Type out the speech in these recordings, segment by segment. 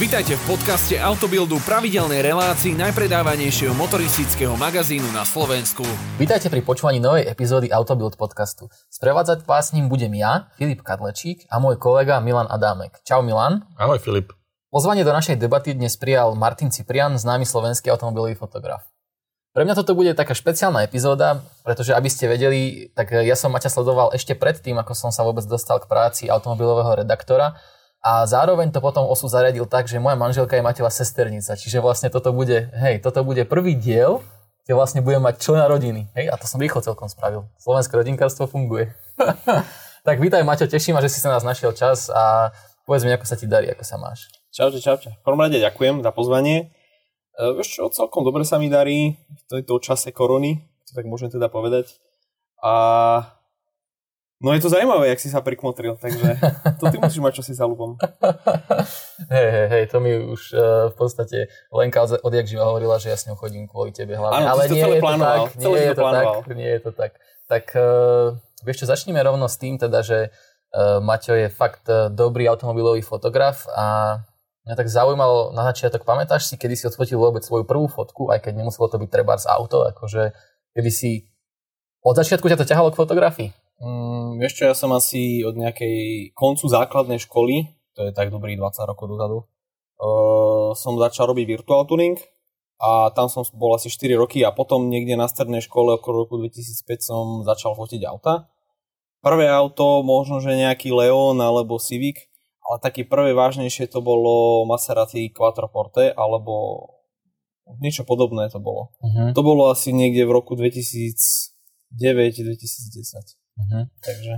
Vítajte v podcaste Autobildu pravidelnej relácii najpredávanejšieho motoristického magazínu na Slovensku. Vítajte pri počúvaní novej epizódy Autobild podcastu. Sprevádzať vás s ním budem ja, Filip Kadlečík a môj kolega Milan Adámek. Čau Milan. Ahoj Filip. Pozvanie do našej debaty dnes prijal Martin Ciprian, známy slovenský automobilový fotograf. Pre mňa toto bude taká špeciálna epizóda, pretože aby ste vedeli, tak ja som Maťa sledoval ešte predtým, ako som sa vôbec dostal k práci automobilového redaktora a zároveň to potom osu zariadil tak, že moja manželka je Mateva sesternica, čiže vlastne toto bude, hej, toto bude prvý diel, kde vlastne budem mať člena rodiny, hej, a to som rýchlo celkom spravil. Slovenské rodinkárstvo funguje. tak vítaj Maťo, teším ma, že si sa nás našiel čas a povedz mi, ako sa ti darí, ako sa máš. Čaute, čaute. V prvom rade ďakujem za pozvanie. E, vieš čo, celkom dobre sa mi darí v tejto čase korony, to tak môžem teda povedať. A No je to zaujímavé, jak si sa prikmotril, takže to ty musíš mať čosi za ľubom. Hej, hej, hej, to mi už uh, v podstate Lenka od, odjak živa hovorila, že ja s ňou chodím kvôli tebe hlavne. Áno, Ale nie je, to tak, nie je to tak, nie je to tak. Tak uh, vieš čo, začneme rovno s tým teda, že uh, Maťo je fakt uh, dobrý automobilový fotograf a mňa tak zaujímalo na začiatok, pamätáš si, kedy si odfotil vôbec svoju prvú fotku, aj keď nemuselo to byť treba z auto, akože kedy si od začiatku ťa to ťahalo k fotografii? Mm, vieš čo, ja som asi od nejakej koncu základnej školy, to je tak dobrý 20 rokov dozadu, uh, som začal robiť virtual tuning a tam som bol asi 4 roky a potom niekde na strednej škole okolo roku 2005 som začal fotiť auta. Prvé auto, možno že nejaký Leon alebo Civic, ale také prvé vážnejšie to bolo Maserati Quattroporte alebo niečo podobné to bolo. Uh-huh. To bolo asi niekde v roku 2009-2010. Uh-huh. Takže...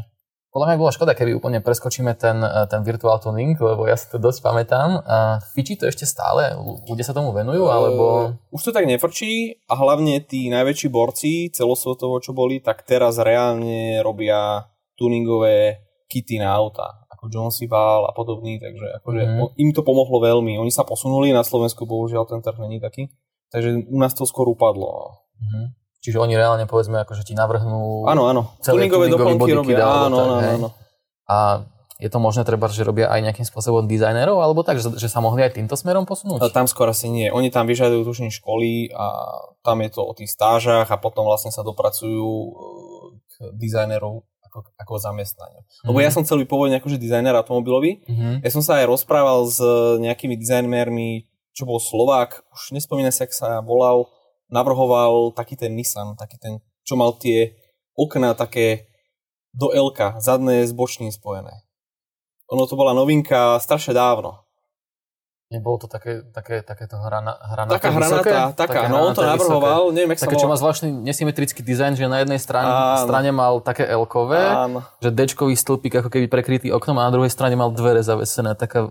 Podľa mňa bola škoda, keby úplne preskočíme ten, eh, ten virtual tuning, lebo ja si to dosť pamätám. A fičí to ešte stále? Ľudia sa tomu venujú? Alebo... Uh, už to tak nefrčí a hlavne tí najväčší borci celosvetovo, čo boli, tak teraz reálne robia tuningové kity na auta ako John Sibal a podobný, takže akože Mhm. im to pomohlo veľmi. Oni sa posunuli, na Slovensku bohužiaľ ten trh není taký, takže u nás to skôr upadlo. Uh-huh. Čiže oni reálne povedzme, akože ti navrhnú... Áno, áno, Celé tuningové doplnky robia, alebo áno, tak, áno, hej. áno. A je to možné treba, že robia aj nejakým spôsobom dizajnerov, alebo tak, že, že sa mohli aj týmto smerom posunúť? Tam skôr asi nie. Oni tam vyžadujú tuším školy a tam je to o tých stážach a potom vlastne sa dopracujú e, k dizajnerov ako, ako zamestnaniu. Lebo ja som celý pôvodne akože dizajner automobilový. Uh-huh. Ja som sa aj rozprával s nejakými dizajnermi, čo bol Slovák, už nespomínam sa, ak sa volal, navrhoval taký ten Nissan, taký ten, čo mal tie okná také do L, zadné s bočným spojené. Ono to bola novinka strašne dávno. Nebolo to také, také, takéto hrana, hranaté Taká vysoké? hranatá, taká, Také no on to navrhoval, neviem, jak sa Také, čo má zvláštny nesymetrický dizajn, že na jednej strane, Áno. strane mal také L-kové, Áno. že D-čkový stĺpik ako keby prekrytý oknom a na druhej strane mal dvere zavesené. Taká,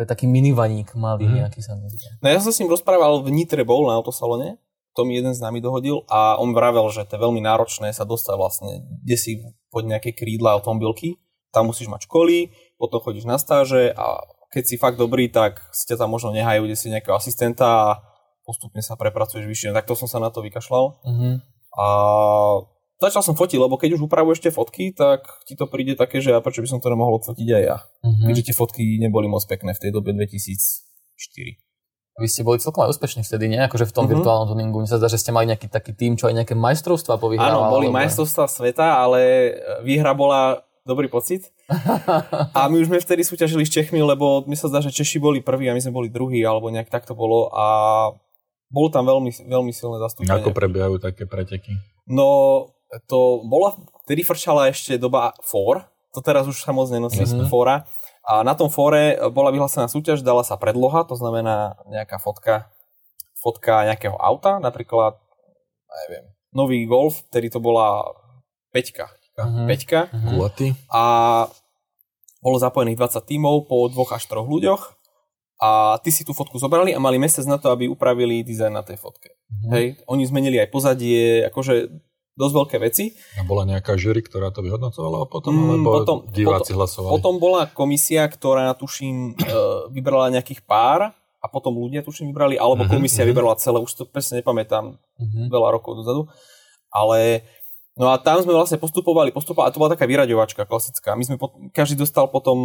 to je taký minivaník malý Mhm. nejaký sa mi. No ja som s ním rozprával v Nitre bol na autosalone, to mi jeden z nami dohodil a on vravel, že to je veľmi náročné sa dostať vlastne kde si pod nejaké krídla automobilky, tam musíš mať školy, potom chodíš na stáže a keď si fakt dobrý, tak si ťa tam možno nehajú, kde si nejakého asistenta a postupne sa prepracuješ vyššie. Tak to som sa na to vykašľal. Uh-huh. A začal som fotiť, lebo keď už upravuješ tie fotky, tak ti to príde také, že a prečo by som to nemohol odfotiť aj ja. Uh-huh. Keďže tie fotky neboli moc pekné v tej dobe 2004. Vy ste boli celkom aj úspešní vtedy, nie? Akože v tom Mhm. virtuálnom tuningu. Mne sa zdá, že ste mali nejaký taký tým, čo aj nejaké majstrovstvá povyhrával. Áno, boli alebo- majstrovstvá sveta, ale výhra bola dobrý pocit. A my už sme vtedy súťažili s Čechmi, lebo mi sa zdá, že Češi boli prví a my sme boli druhí, alebo nejak tak to bolo. A bolo tam veľmi, veľmi silné zastúpenie. Ako prebiehajú také preteky? No, to bola, vtedy frčala ešte doba fór, to teraz už sa moc nenosí Mhm. mm-hmm. fóra. A na tom fóre bola vyhlásená súťaž, dala sa predloha, to znamená nejaká fotka, fotka nejakého auta, napríklad, neviem, nový Golf, ktorý to bola peťka. Mhm. Peťka. Kulaty? A bolo zapojených 20 tímov po dvoch až troch ľuďoch a ty si tú fotku zobrali a mali mesiac na to, aby upravili dizajn na tej fotke. Mhm. Hej, oni zmenili aj pozadie, akože dosť veľké veci. A bola nejaká jury, ktorá to vyhodnocovala potom, Mm, alebo potom- diváci hlasovali? Potom bola komisia, ktorá tuším e, vybrala nejakých pár a potom ľudia tuším vybrali, alebo Mhm, komisia mhm. vybrala celé, už to presne nepamätám, Mhm. veľa rokov dozadu. Ale no a tam sme vlastne postupovali, postupovali, a to bola taká vyraďovačka klasická. My sme pot, každý dostal potom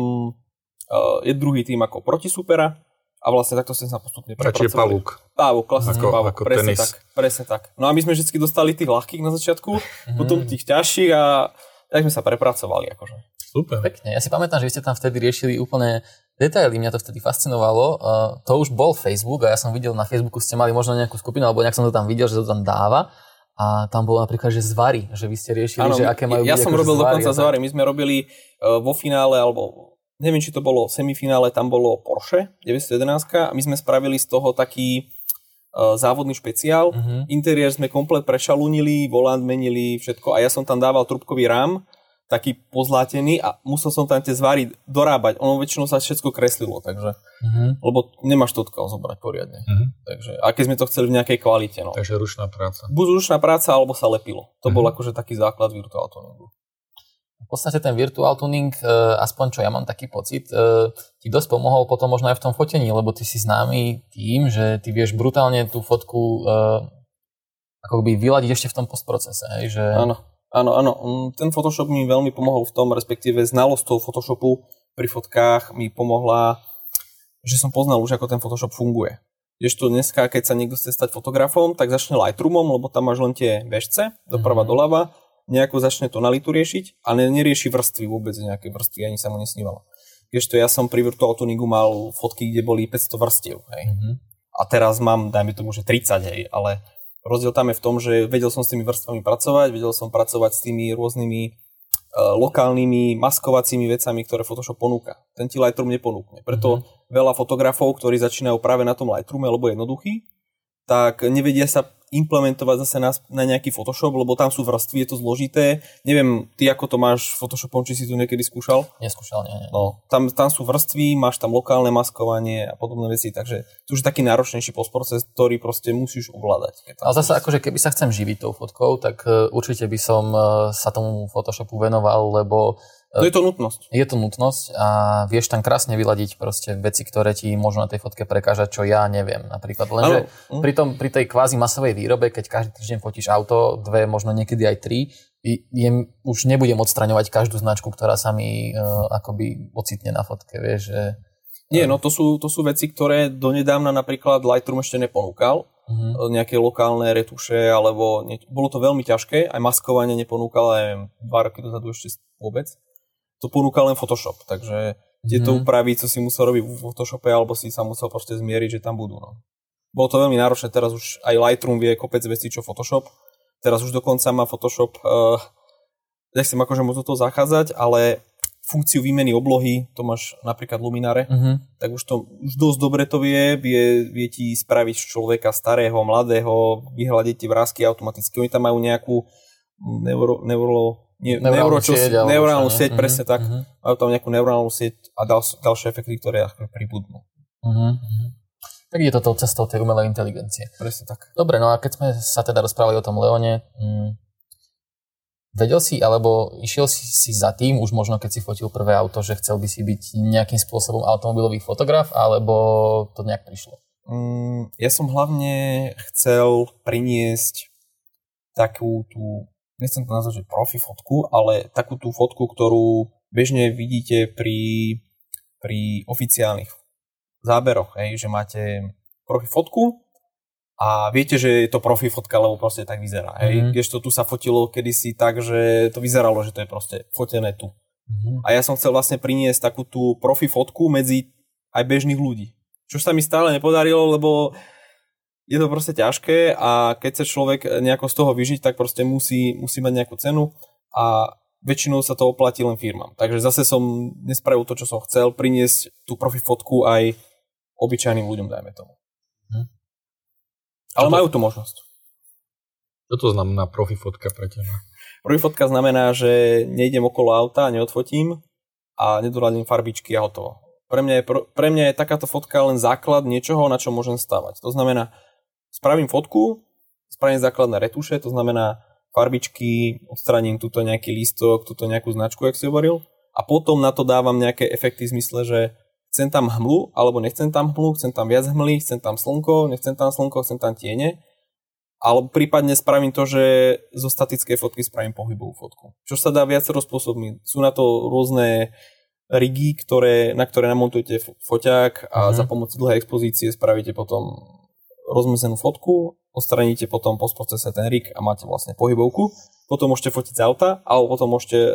uh, je druhý tým ako proti supera a vlastne takto ste sa postupne Radšej prepracovali. pavúk. Pavúk, klasický Ako- pavúk, ako presne tenis. tak, presne tak. No a my sme vždy dostali tých ľahkých na začiatku, Mhm. potom tých ťažších a tak sme sa prepracovali akože. Super. Pekne. Ja si pamätám, že vy ste tam vtedy riešili úplne detaily, mňa to vtedy fascinovalo. Uh, to už bol Facebook a ja som videl na Facebooku ste mali možno nejakú skupinu, alebo nejak som to tam videl, že to tam dáva. A tam bolo napríklad, že zvary, že vy ste riešili, že my- aké majú ja byť som akože robil dokonca a tak. zvary. My sme robili uh, vo finále, alebo neviem, či to bolo v semifinále, tam bolo Porsche 911 a my sme spravili z toho taký uh, závodný špeciál. Mhm. Interiér sme komplet prešalunili, volant menili, všetko a ja som tam dával trubkový rám, taký pozlátený a musel som tam tie zvary dorábať. Ono väčšinou sa všetko kreslilo, takže, Mhm. lebo nemáš to odkiaľ zobrať poriadne. Mhm. Takže, a keď sme to chceli v nejakej kvalite, no. Takže ručná práca. Buď ručná práca, alebo sa lepilo. To bol Mhm. akože taký základ virtual tuningu. V podstate ten virtual tuning, e, aspoň čo ja mám taký pocit, e, ti dosť pomohol potom možno aj v tom fotení, lebo ty si známy tým, že ty vieš brutálne tú fotku e, ako by vyladiť ešte v tom postprocese. Hej, že... Áno, áno, áno. Mm, Ten Photoshop mi veľmi pomohol v tom, respektíve znalosť toho Photoshopu pri fotkách mi pomohla, že som poznal už, ako ten Photoshop funguje. Kdežto dneska, keď sa niekto chce stať fotografom, tak začne Lightroomom, lebo tam máš len tie vežce, doprava Mhm. doľava, nejako začne tonalitu riešiť, ale nerieši vrstvy vôbec nejaké vrstvy, ani sa mu nesnívalo. Kdežto ja som pri Virtual Tuningu mal fotky, kde boli 500 vrstiev, hej. Mhm. A teraz mám, dajme tomu, že 30, hej, ale rozdiel tam je v tom, že vedel som s tými vrstvami pracovať, vedel som pracovať s tými rôznymi uh, lokálnymi maskovacími vecami, ktoré Photoshop ponúka. Ten ti Lightroom neponúkne. Preto veľa fotografov, ktorí začínajú práve na tom Lightroome, lebo je jednoduchý, tak nevedia sa implementovať zase na, na nejaký Photoshop, lebo tam sú vrstvy, je to zložité. Neviem, ty ako to máš s Photoshopom, či si to niekedy skúšal? Neskúšal, nie, nie. No, tam, tam sú vrstvy, máš tam lokálne maskovanie a podobné veci, takže to už je taký náročnejší postproces, ktorý proste musíš ovládať. Ale zase akože keby sa chcem živiť tou fotkou, tak e, určite by som e, sa tomu Photoshopu venoval, lebo No je to nutnosť. je to nutnosť a vieš tam krásne vyladiť proste veci, ktoré ti môžu na tej fotke prekážať, čo ja neviem napríklad. Lenže Áno. pri, tom, pri tej kvázi masovej výrobe, keď každý týždeň fotíš auto, dve, možno niekedy aj tri, je, už nebudem odstraňovať každú značku, ktorá sa mi uh, akoby ocitne na fotke, vieš, že... Nie, no to sú, to sú veci, ktoré donedávna napríklad Lightroom ešte neponúkal. Uh-huh. Nejaké lokálne retuše, alebo nie, bolo to veľmi ťažké, aj maskovanie neponúkal, aj dva roky dozadu ešte vôbec. To ponúkal len Photoshop, takže tieto Mhm. úpravy, co si musel robiť v Photoshope, alebo si sa musel proste zmieriť, že tam budú. No. Bolo to veľmi náročné, teraz už aj Lightroom vie kopec vecí, čo Photoshop. Teraz už dokonca má Photoshop, uh, nechcem akože moc do toho zachádzať, ale funkciu výmeny oblohy, to máš napríklad Luminare, Uh-huh. tak už to už dosť dobre to vie, vie, vie ti spraviť človeka starého, mladého, vyhľadiť tie vrázky automaticky. Oni tam majú nejakú neuro, neuro, nie, Neurálnu čo, sieť, neurálnu sieť, Mhm, presne tak. mhm. Majú tam nejakú neurálnu sieť a ďal, ďalšie efekty, ktoré pribudnú. Uh-huh. Tak je to tou cestou tej umelej inteligencie. Presne tak. Dobre, no a keď sme sa teda rozprávali o tom Leone, mm, vedel si, alebo išiel si, si za tým, už možno keď si fotil prvé auto, že chcel by si byť nejakým spôsobom automobilový fotograf, alebo to nejak prišlo? Mm, ja som hlavne chcel priniesť takú tú, nechcem to nazvať, že profi fotku, ale takú tú fotku, ktorú bežne vidíte pri, pri oficiálnych záberoch, hej, že máte profi fotku a viete, že je to profi fotka, lebo proste tak vyzerá. Hej. Mhm. Mm-hmm. Kdežto tu sa fotilo kedysi tak, že to vyzeralo, že to je proste fotené tu. Mhm. A ja som chcel vlastne priniesť takú tú profi fotku medzi aj bežných ľudí. Čo sa mi stále nepodarilo, lebo je to proste ťažké a keď sa človek nejako z toho vyžiť, tak proste musí, musí mať nejakú cenu a väčšinou sa to oplatí len firmám. Takže zase som nespravil to, čo som chcel, priniesť tú profi fotku aj obyčajným ľuďom, dajme tomu. Hm. Ale to- majú tu možnosť. Čo to znamená profi fotka pre teba? Prvý fotka znamená, že nejdem okolo auta, neodfotím a nedoradím farbičky a hotovo. Pre mňa, je, pre mňa je takáto fotka len základ niečoho, na čo môžem stavať. To znamená, spravím fotku, spravím základné retuše, to znamená farbičky, odstraním túto nejaký lístok, túto nejakú značku, jak si hovoril, a potom na to dávam nejaké efekty v zmysle, že chcem tam hmlu, alebo nechcem tam hmlu, chcem tam viac hmly, chcem tam slnko, nechcem tam slnko, chcem tam tiene. Alebo prípadne spravím to, že zo statickej fotky spravím pohybovú fotku. Čo sa dá viacero spôsobmi. Sú na to rôzne rigy, ktoré, na ktoré namontujete foťák a Mhm. za pomoci dlhej expozície spravíte potom rozmrzenú fotku, odstraníte potom po procese ten rig a máte vlastne pohybovku. Potom môžete fotiť z auta, alebo potom môžete e,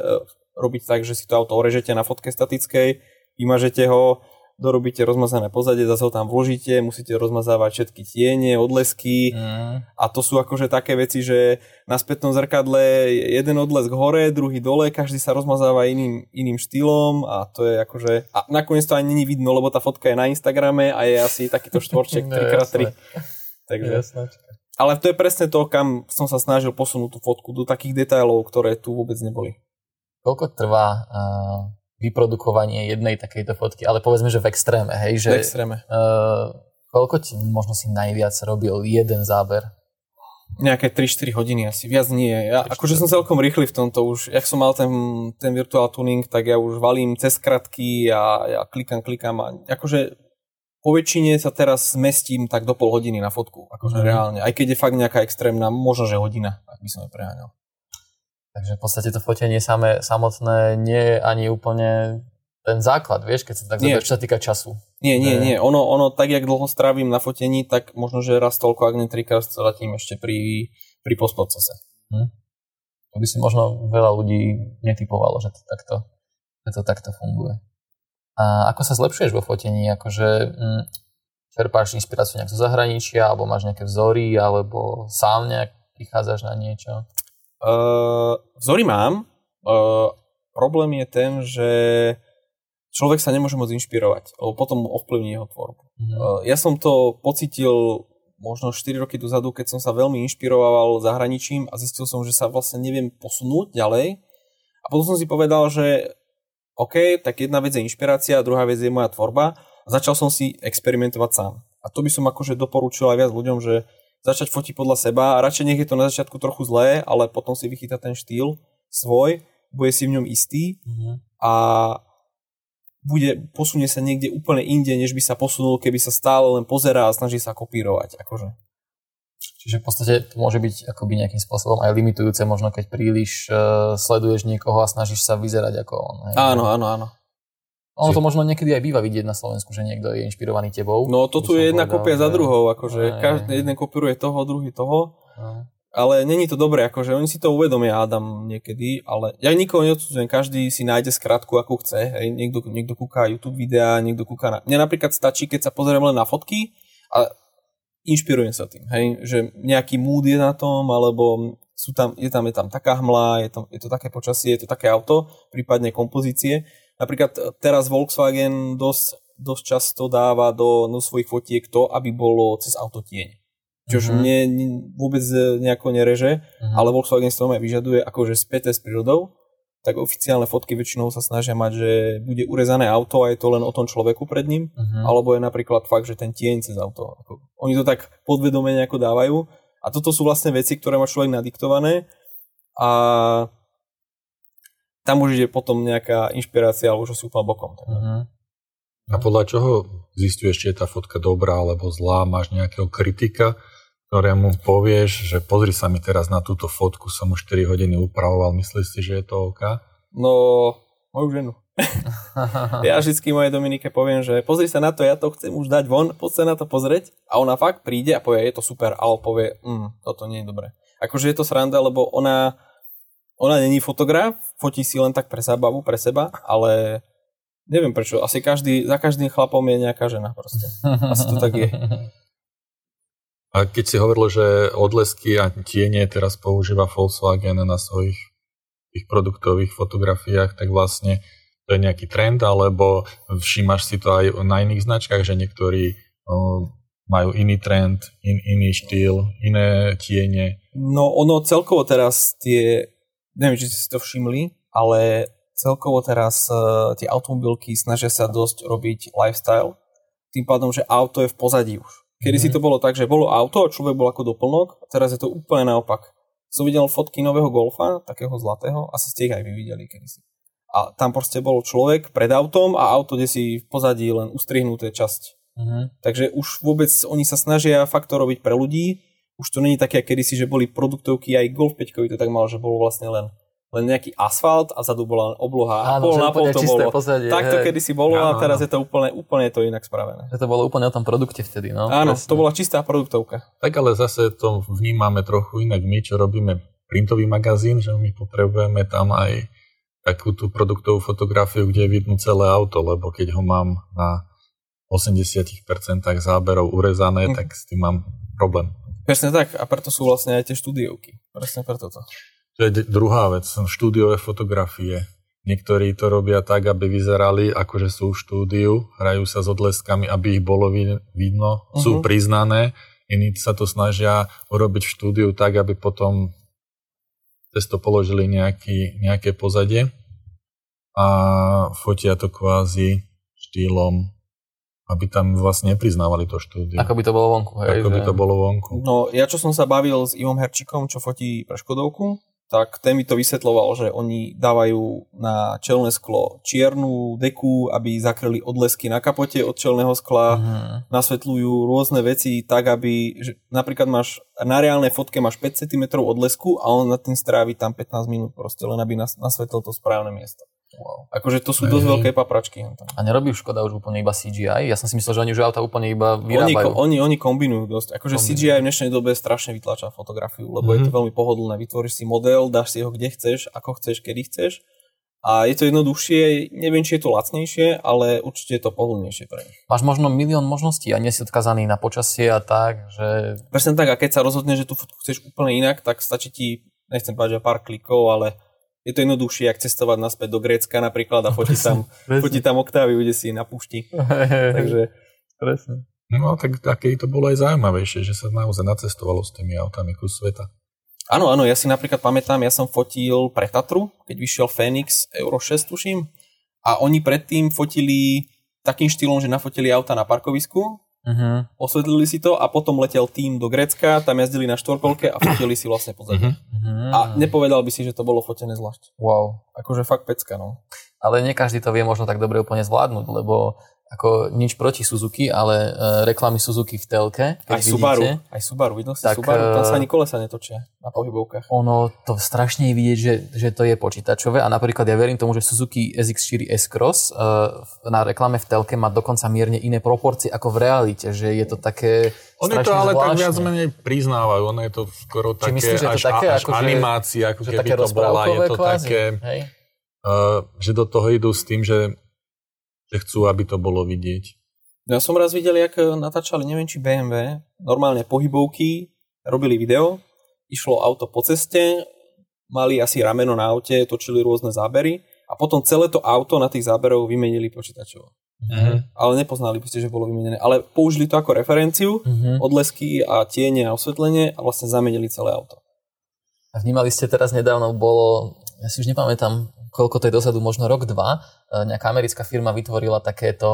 robiť tak, že si to auto orežete na fotke statickej, vymažete ho, dorobíte rozmazané pozadie, zase ho tam vložíte, musíte rozmazávať všetky tiene, odlesky, Mm. a to sú akože také veci, že na spätnom zrkadle je jeden odlesk hore, druhý dole, každý sa rozmazáva iným, iným štýlom a to je akože... A nakoniec to ani není vidno, lebo tá fotka je na Instagrame a je asi takýto štvorček No, 3x3. jasné. Takže, Jasnačka. ale to je presne to, kam som sa snažil posunúť tú fotku do takých detailov, ktoré tu vôbec neboli. Koľko trvá uh, vyprodukovanie jednej takejto fotky, ale povedzme, že v extréme, hej, že V extréme. uh, koľko ti možno si najviac robil jeden záber? Nejaké 3-4 hodiny asi, viac nie. Ja, 3-4 akože som celkom rýchly v tomto už. Jak som mal ten, ten virtual tuning, tak ja už valím cez kratky a ja klikam, klikam a akože po väčšine sa teraz zmestím tak do pol hodiny na fotku, akože Mhm. reálne. Aj keď je fakt nejaká extrémna, možno že hodina, ak by som ju preháňal. Takže v podstate to fotenie samé, samotné nie je ani úplne ten základ, vieš, keď sa tak Nie. čo sa týka času. Nie, nie, nie. Ono, ono tak, jak dlho strávim na fotení, tak možno, že raz toľko, ak nie trikrát stratím ešte pri, pri postprocese. To by si možno veľa ľudí netypovalo, že to takto, že to takto funguje. A ako sa zlepšuješ vo fotení? Akože hm, čerpáš inšpiráciu nejak zo zahraničia, alebo máš nejaké vzory, alebo sám nejak prichádzaš na niečo? Uh, vzory mám. Uh, problém je ten, že človek sa nemôže moc inšpirovať, lebo potom ovplyvní jeho tvorbu. Mhm. Uh, ja som to pocitil možno 4 roky dozadu, keď som sa veľmi inšpiroval zahraničím a zistil som, že sa vlastne neviem posunúť ďalej. A potom som si povedal, že OK, tak jedna vec je inšpirácia, a druhá vec je moja tvorba. Začal som si experimentovať sám. A to by som akože doporučil aj viac ľuďom, že začať fotiť podľa seba a radšej nech je to na začiatku trochu zlé, ale potom si vychytá ten štýl svoj, bude si v ňom istý Mhm. a bude, posunie sa niekde úplne inde, než by sa posunul, keby sa stále len pozerá a snaží sa kopírovať. Akože. Čiže v podstate to môže byť akoby nejakým spôsobom aj limitujúce, možno keď príliš uh, sleduješ niekoho a snažíš sa vyzerať ako on. Hej? Áno, áno, áno. Ono to možno niekedy aj býva vidieť na Slovensku, že niekto je inšpirovaný tebou. No to tu je jedna povedal, kopia za že- druhou, akože Aj. každý jeden kopíruje toho, druhý toho, No. ale není to dobré, akože oni si to uvedomia, Adam, niekedy, ale ja nikoho neodsudzujem, každý si nájde skratku, akú chce, hej, niekto, niekto kúka YouTube videá, niekto kúka na... Mne napríklad stačí, keď sa pozriem len na fotky a inšpirujem sa tým, hej, že nejaký mood je na tom, alebo sú tam, je tam, je tam taká hmla, je to, je to také počasie, je to také auto, prípadne kompozície. Napríklad teraz Volkswagen dosť, dosť často dáva do, do svojich fotiek to, aby bolo cez auto tieň. Čož Mhm. mne vôbec e, nejako nereže, Mhm. ale Volkswagen si to vyžaduje akože späté s prírodou, tak oficiálne fotky väčšinou sa snažia mať, že bude urezané auto a je to len o tom človeku pred ním, Mhm. alebo je napríklad fakt, že ten tieň cez auto. Ako, oni to tak podvedome nejako dávajú a toto sú vlastne veci, ktoré má človek nadiktované a tam už ide potom nejaká inšpirácia alebo už sú úplne bokom. Tak. Mhm. A podľa čoho zistuješ, či je tá fotka dobrá alebo zlá? Máš nejakého kritika, ktorému povieš, že pozri sa mi teraz na túto fotku, som už 4 hodiny upravoval, myslíš si, že je to OK? No, moju ženu. Ja vždycky mojej Dominike poviem, že pozri sa na to, ja to chcem už dať von, poď sa na to pozrieť a ona fakt príde a povie, je to super, ale povie, mm, toto nie je dobré. Akože je to sranda, lebo ona, ona není fotograf, fotí si len tak pre zábavu, pre seba, ale neviem prečo, asi každý, za každým chlapom je nejaká žena proste. Asi to tak je. A keď si hovoril, že odlesky a tiene teraz používa Volkswagen na svojich ich produktových fotografiách, tak vlastne to je nejaký trend, alebo všímaš si to aj na iných značkách, že niektorí o, majú iný trend, in, iný štýl, iné tiene. No ono celkovo teraz tie, neviem, či ste si to všimli, ale celkovo teraz uh, tie automobilky snažia sa dosť robiť lifestyle, tým pádom, že auto je v pozadí už. Kedy si Mhm. to bolo tak, že bolo auto a človek bol ako doplnok, a teraz je to úplne naopak. Som videl fotky nového Golfa, takého zlatého, asi ste ich aj vy videli kedysi. A tam proste bol človek pred autom a auto, kde si v pozadí len ustrihnuté časť. Mhm. Takže už vôbec oni sa snažia fakt to robiť pre ľudí. Už to není také, kedysi, že boli produktovky, aj Golf 5 to tak mal, že bolo vlastne len len nejaký asfalt a vzadu bola obloha a pol na pol to čisté bolo. pozadie, Tak to hej. kedysi bolo a Áno, teraz áno. je to úplne, úplne to inak spravené. Že to bolo úplne o tom produkte vtedy, no. Áno, presne. to bola čistá produktovka. Tak ale zase to vnímame trochu inak my, čo robíme printový magazín, že my potrebujeme tam aj takú tú produktovú fotografiu, kde je vidno celé auto, lebo keď ho mám na 80% záberov urezané, Mhm. tak s tým mám problém. Presne tak a preto sú vlastne aj tie štúdiovky. Presne preto to. To je druhá vec, štúdiové fotografie. Niektorí to robia tak, aby vyzerali ako, že sú v štúdiu, hrajú sa s odleskami, aby ich bolo vid- vidno, uh-huh. sú Mhm. priznané, iní sa to snažia urobiť v štúdiu tak, aby potom cez to položili nejaký, nejaké pozadie a fotia to kvázi štýlom, aby tam vlastne nepriznávali to štúdio. Ako by to bolo vonku, hej. ako by že- to bolo vonku. No ja čo som sa bavil s Ivom Herčikom, čo fotí pre Škodovku, tak ten mi to vysvetloval, že oni dávajú na čelné sklo čiernu deku, aby zakryli odlesky na kapote od čelného skla, Mhm. nasvetľujú rôzne veci tak, aby že napríklad máš na reálnej fotke máš 5 cm odlesku a on nad tým strávi tam 15 minút proste, len aby nas, nasvetlil to správne miesto. Wow. Akože to sú dosť veľké papračky. A nerobí Škoda už úplne iba CGI? Ja som si myslel, že oni už auta úplne iba Oni, vyrábajú. oni, oni kombinujú dosť. Akože Kombinujú. CGI v dnešnej dobe strašne vytlača fotografiu, lebo je to Mhm. veľmi pohodlné. Vytvoríš si model, dáš si ho kde chceš, ako chceš, kedy chceš. A je to jednoduchšie, neviem, či je to lacnejšie, ale určite je to pohodlnejšie pre nich. Máš možno milión možností a nie si odkazaný na počasie a tak, že Presne tak, a keď sa rozhodneš, že tú fotku chceš úplne inak, tak stačí ti, nechcem povedať, že pár klikov, ale je to jednoduchšie, ak cestovať naspäť do Grécka napríklad a fotiť tam, fotiť tam Octaviu, kde si na púšti. Takže presne. No tak také to bolo aj zaujímavejšie, že sa naozaj nacestovalo s tými autami kus sveta. Áno, áno, ja si napríklad pamätám, ja som fotil pre Tatru, keď vyšiel Phoenix Euro 6, tuším, a oni predtým fotili takým štýlom, že nafotili auta na parkovisku, Uh-huh. osvetlili si to a potom letel tým do Grécka, tam jazdili na štvorkolke a fotili si vlastne pozadie. Uh-huh. A nepovedal by si, že to bolo fotené zvlášť. Wow. Akože fakt pecka, no. Ale nie každý to vie možno tak dobre úplne zvládnuť, lebo ako nič proti Suzuki, ale uh, reklamy Suzuki v telke, Aj Subaru, vidíte, aj Subaru, videl si Tak, Subaru, tam sa eh, ani kolesa netočia na pohybovkách. ono to strašne je vidieť, že, že to je počítačové a napríklad ja verím tomu, že Suzuki SX4 S-Cross uh, na reklame v telke má dokonca mierne iné proporcie ako v realite, že je to také Oni to ale tak zvláštne. viac menej priznávajú, ono je to skoro Či také, myslíš, že je to až, také, až ako animácia, ako že keby také to bola, je to kvázi. také, Hej? uh, že do toho idú s tým, že, že chcú, aby to bolo vidieť. Ja som raz videl, jak natáčali, neviem či BMW, normálne pohybovky, robili video, išlo auto po ceste, mali asi rameno na aute, točili rôzne zábery a potom celé to auto na tých záberoch vymenili počítačovo. Mhm. Ale nepoznali by ste, že bolo vymenené. Ale použili to ako referenciu, Mhm. odlesky a tiene a osvetlenie a vlastne zamenili celé auto. A vnímali ste teraz nedávno, bolo, ja si už nepamätám, koľko to je dozadu, možno rok, dva, e, nejaká americká firma vytvorila takéto,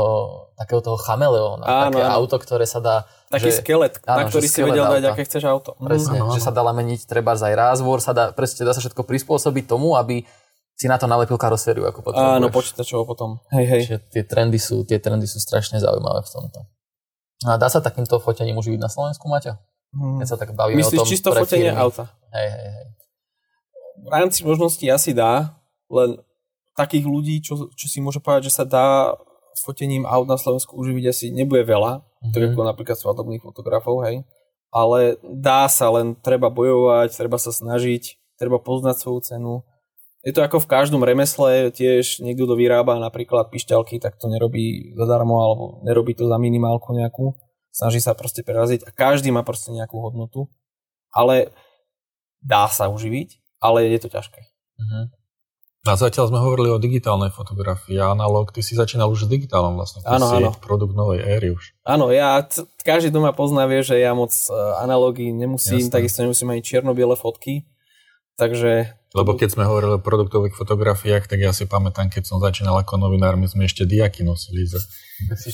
takého toho chameleóna, Áno, také áno. auto, ktoré sa dá, Taký že, skelet, na áno, ktorý že si vedel dať, aké chceš auto. presne, áno, že sa dala meniť treba aj rázvor, sa dá, presne, dá sa všetko prispôsobiť tomu, aby si na to nalepil karosériu, ako potrebuješ. Áno, počítačovo potom. Hej, hej. Čiže tie trendy, sú, tie trendy sú strašne zaujímavé v tomto. A dá sa takýmto fotením uživiť na Slovensku, Maťo? Hm. Keď sa tak bavíme o Myslíš tom čisto fotenie firmy. auta? Hej, hej, hej. v rámci možností asi dá, len takých ľudí, čo, čo si môže povedať, že sa dá fotením aut na Slovensku uživiť asi nebude veľa, mm-hmm. tak ako napríklad svadobných fotografov, hej. Ale dá sa, len treba bojovať, treba sa snažiť, treba poznať svoju cenu. Je to ako v každom remesle, tiež niekto, kto vyrába napríklad pišťalky, tak to nerobí zadarmo, alebo nerobí to za minimálku nejakú. Snaží sa proste preraziť a každý má proste nejakú hodnotu. Ale dá sa uživiť, ale je to ťažké. Mhm. A zatiaľ sme hovorili o digitálnej fotografii a analóg, ty si začínal už s digitálom vlastne. Ty Áno, si áno. produkt novej éry už. Áno, ja, c- každý doma pozná, vie, že ja moc uh, analógy nemusím, Jasné. takisto nemusím ani čierno-biele fotky. Takže Lebo keď sme hovorili o produktových fotografiách, tak ja si pamätám, keď som začínal ako novinár, my sme ešte diaky nosili z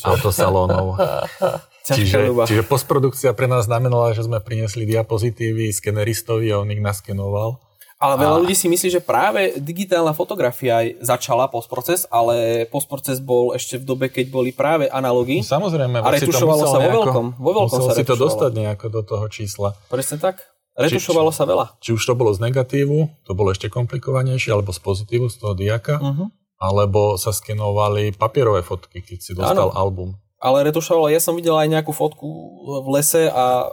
autosalónov. čiže, čiže postprodukcia pre nás znamenala, že sme priniesli diapozitívy skeneristovi a on ich naskenoval. Ale veľa A- ľudí si myslí, že práve digitálna fotografia začala postproces, ale postproces bol ešte v dobe, keď boli práve analógy. Samozrejme, A retušovalo sa vo veľkom. Vo veľkom musel sa si to dostať nejako do toho čísla. Presne tak. Retušovalo sa veľa. Či už to bolo z negatívu, to bolo ešte komplikovanejšie, alebo z pozitívu, z toho diaka, Uh-huh. alebo sa skenovali papierové fotky, keď si dostal Áno. album. Ale retušovalo, ja som videl aj nejakú fotku v lese a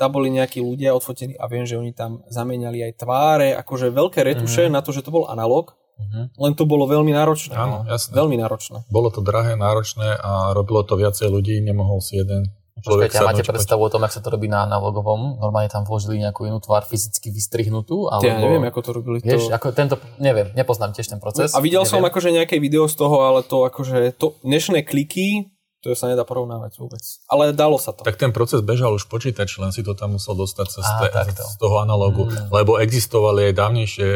tam boli nejakí ľudia odfotení a viem, že oni tam zamenali aj tváre, akože veľké retuše Mhm. na to, že to bol analog, Mhm. len to bolo veľmi náročné. Áno, no. jasné. Veľmi náročné. Bolo to drahé, náročné a robilo to viacej ľudí, nemohol si jeden Počkajte, a máte predstavu o tom, ako sa to robí na analogovom? Normálne tam vložili nejakú inú tvár fyzicky vystrihnutú? Alebo... Ja neviem, ako to robili. Vieš, to... ako tento, neviem, nepoznám tiež ten proces. A videl som neviem. akože nejaké video z toho, ale to akože to dnešné kliky, to sa nedá porovnávať vôbec. Ale dalo sa to. Tak ten proces bežal už počítač, len si to tam musel dostať cez Á, te, z toho analogu. Mm. Lebo existovali aj dávnejšie,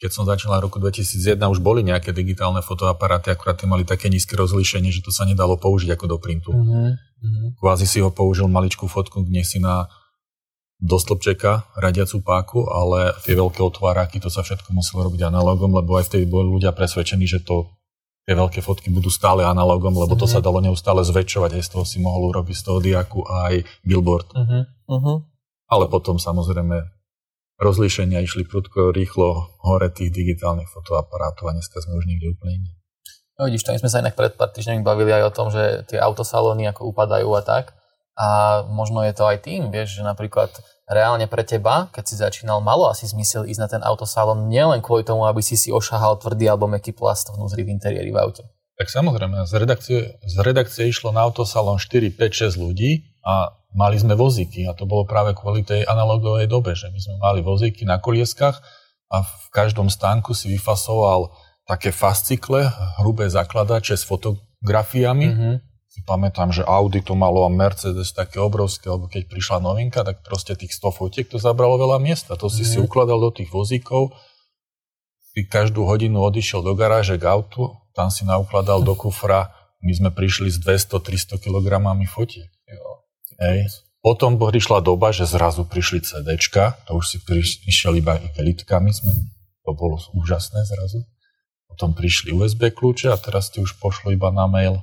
keď som začal v roku 2001, už boli nejaké digitálne fotoaparáty, akurát tie mali také nízke rozlíšenie, že to sa nedalo použiť ako do printu. Mhm, mhm. Kvázi si ho použil maličkú fotku, kde si na do stĺpčeka radiacu páku, ale tie veľké otváraky, to sa všetko muselo robiť analogom, lebo aj vtedy boli ľudia presvedčení, že to tie veľké fotky budú stále analogom, lebo to Mhm. sa dalo neustále zväčšovať, aj z toho si mohol urobiť z toho diaku aj billboard. Mhm. Uh-huh. Ale potom samozrejme rozlíšenia išli prudko rýchlo hore tých digitálnych fotoaparátov a dneska sme už niekde úplne inde. No vidíš, to my sme sa inak pred pár týždňami bavili aj o tom, že tie autosalóny ako upadajú a tak. A možno je to aj tým, vieš, že napríklad reálne pre teba, keď si začínal, malo asi zmysel ísť na ten autosalón nielen kvôli tomu, aby si si ošahal tvrdý alebo meký plast vnútri v interiéri v aute. Tak samozrejme, z redakcie, z redakcie išlo na autosalón 4, 5, 6 ľudí a mali sme vozíky a to bolo práve kvôli tej analogovej dobe, že my sme mali vozíky na kolieskach a v každom stánku si vyfasoval také fascikle, hrubé zakladače s fotografiami. Mhm. Si pamätám, že Audi to malo a Mercedes také obrovské, lebo keď prišla novinka, tak proste tých 100 fotiek to zabralo veľa miesta. To si si Mhm. ukladal do tých vozíkov, si každú hodinu odišiel do garáže k autu, tam si naukladal do kufra, my sme prišli s 200-300 kg fotiek. Hej. Potom prišla doba, že zrazu prišli CDčka, to už si priš- išiel iba igelitkami sme, to bolo úžasné zrazu. Potom prišli USB kľúče a teraz ti už pošlo iba na mail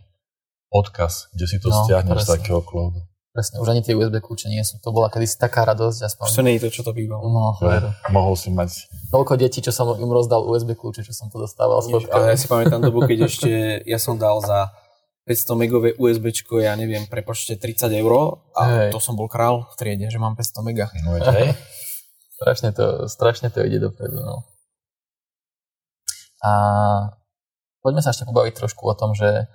odkaz, kde si to No, stiahneš z takého cloudu. Presne, už ani tie USB kľúče nie sú. To bola kedysi taká radosť, aspoň. Už to nie je to, čo to bývalo. No, veru. Mohol si mať Toľko detí, čo som im rozdal USB kľúče, čo som to dostával Ježiš, ale ja si pamätám dobu, keď ešte ja som dal za 500 megové USBčko, ja neviem, prepočte 30 eur a Hej. to som bol král v triede, že mám 500 mega. no, hej. Strašne to, strašne to ide dopredu, no. A poďme sa ešte pobaviť trošku o tom, že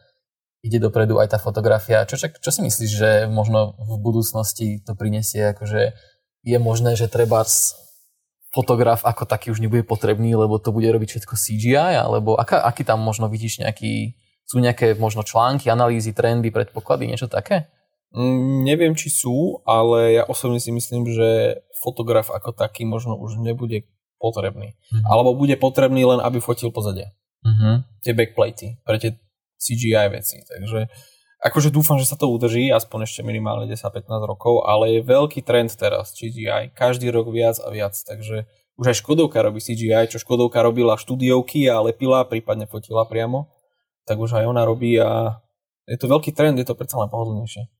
ide dopredu aj tá fotografia. Čo, čo, čo si myslíš, že možno v budúcnosti to prinesie? Akože je možné, že treba fotograf ako taký už nebude potrebný, lebo to bude robiť všetko CGI, alebo aká, aký tam možno vidíš nejaký, sú nejaké možno články, analýzy, trendy, predpoklady, niečo také? Mm, neviem, či sú, ale ja osobne si myslím, že fotograf ako taký možno už nebude potrebný. Mhm. Alebo bude potrebný len, aby fotil pozadie. Mhm. Tie backplaty, pre tie CGI veci. Takže akože dúfam, že sa to udrží, aspoň ešte minimálne 10-15 rokov, ale je veľký trend teraz CGI. Každý rok viac a viac, takže už aj Škodovka robí CGI, čo Škodovka robila štúdiovky a lepila, prípadne fotila priamo, tak už aj ona robí a je to veľký trend, je to predsa len pohodlnejšie.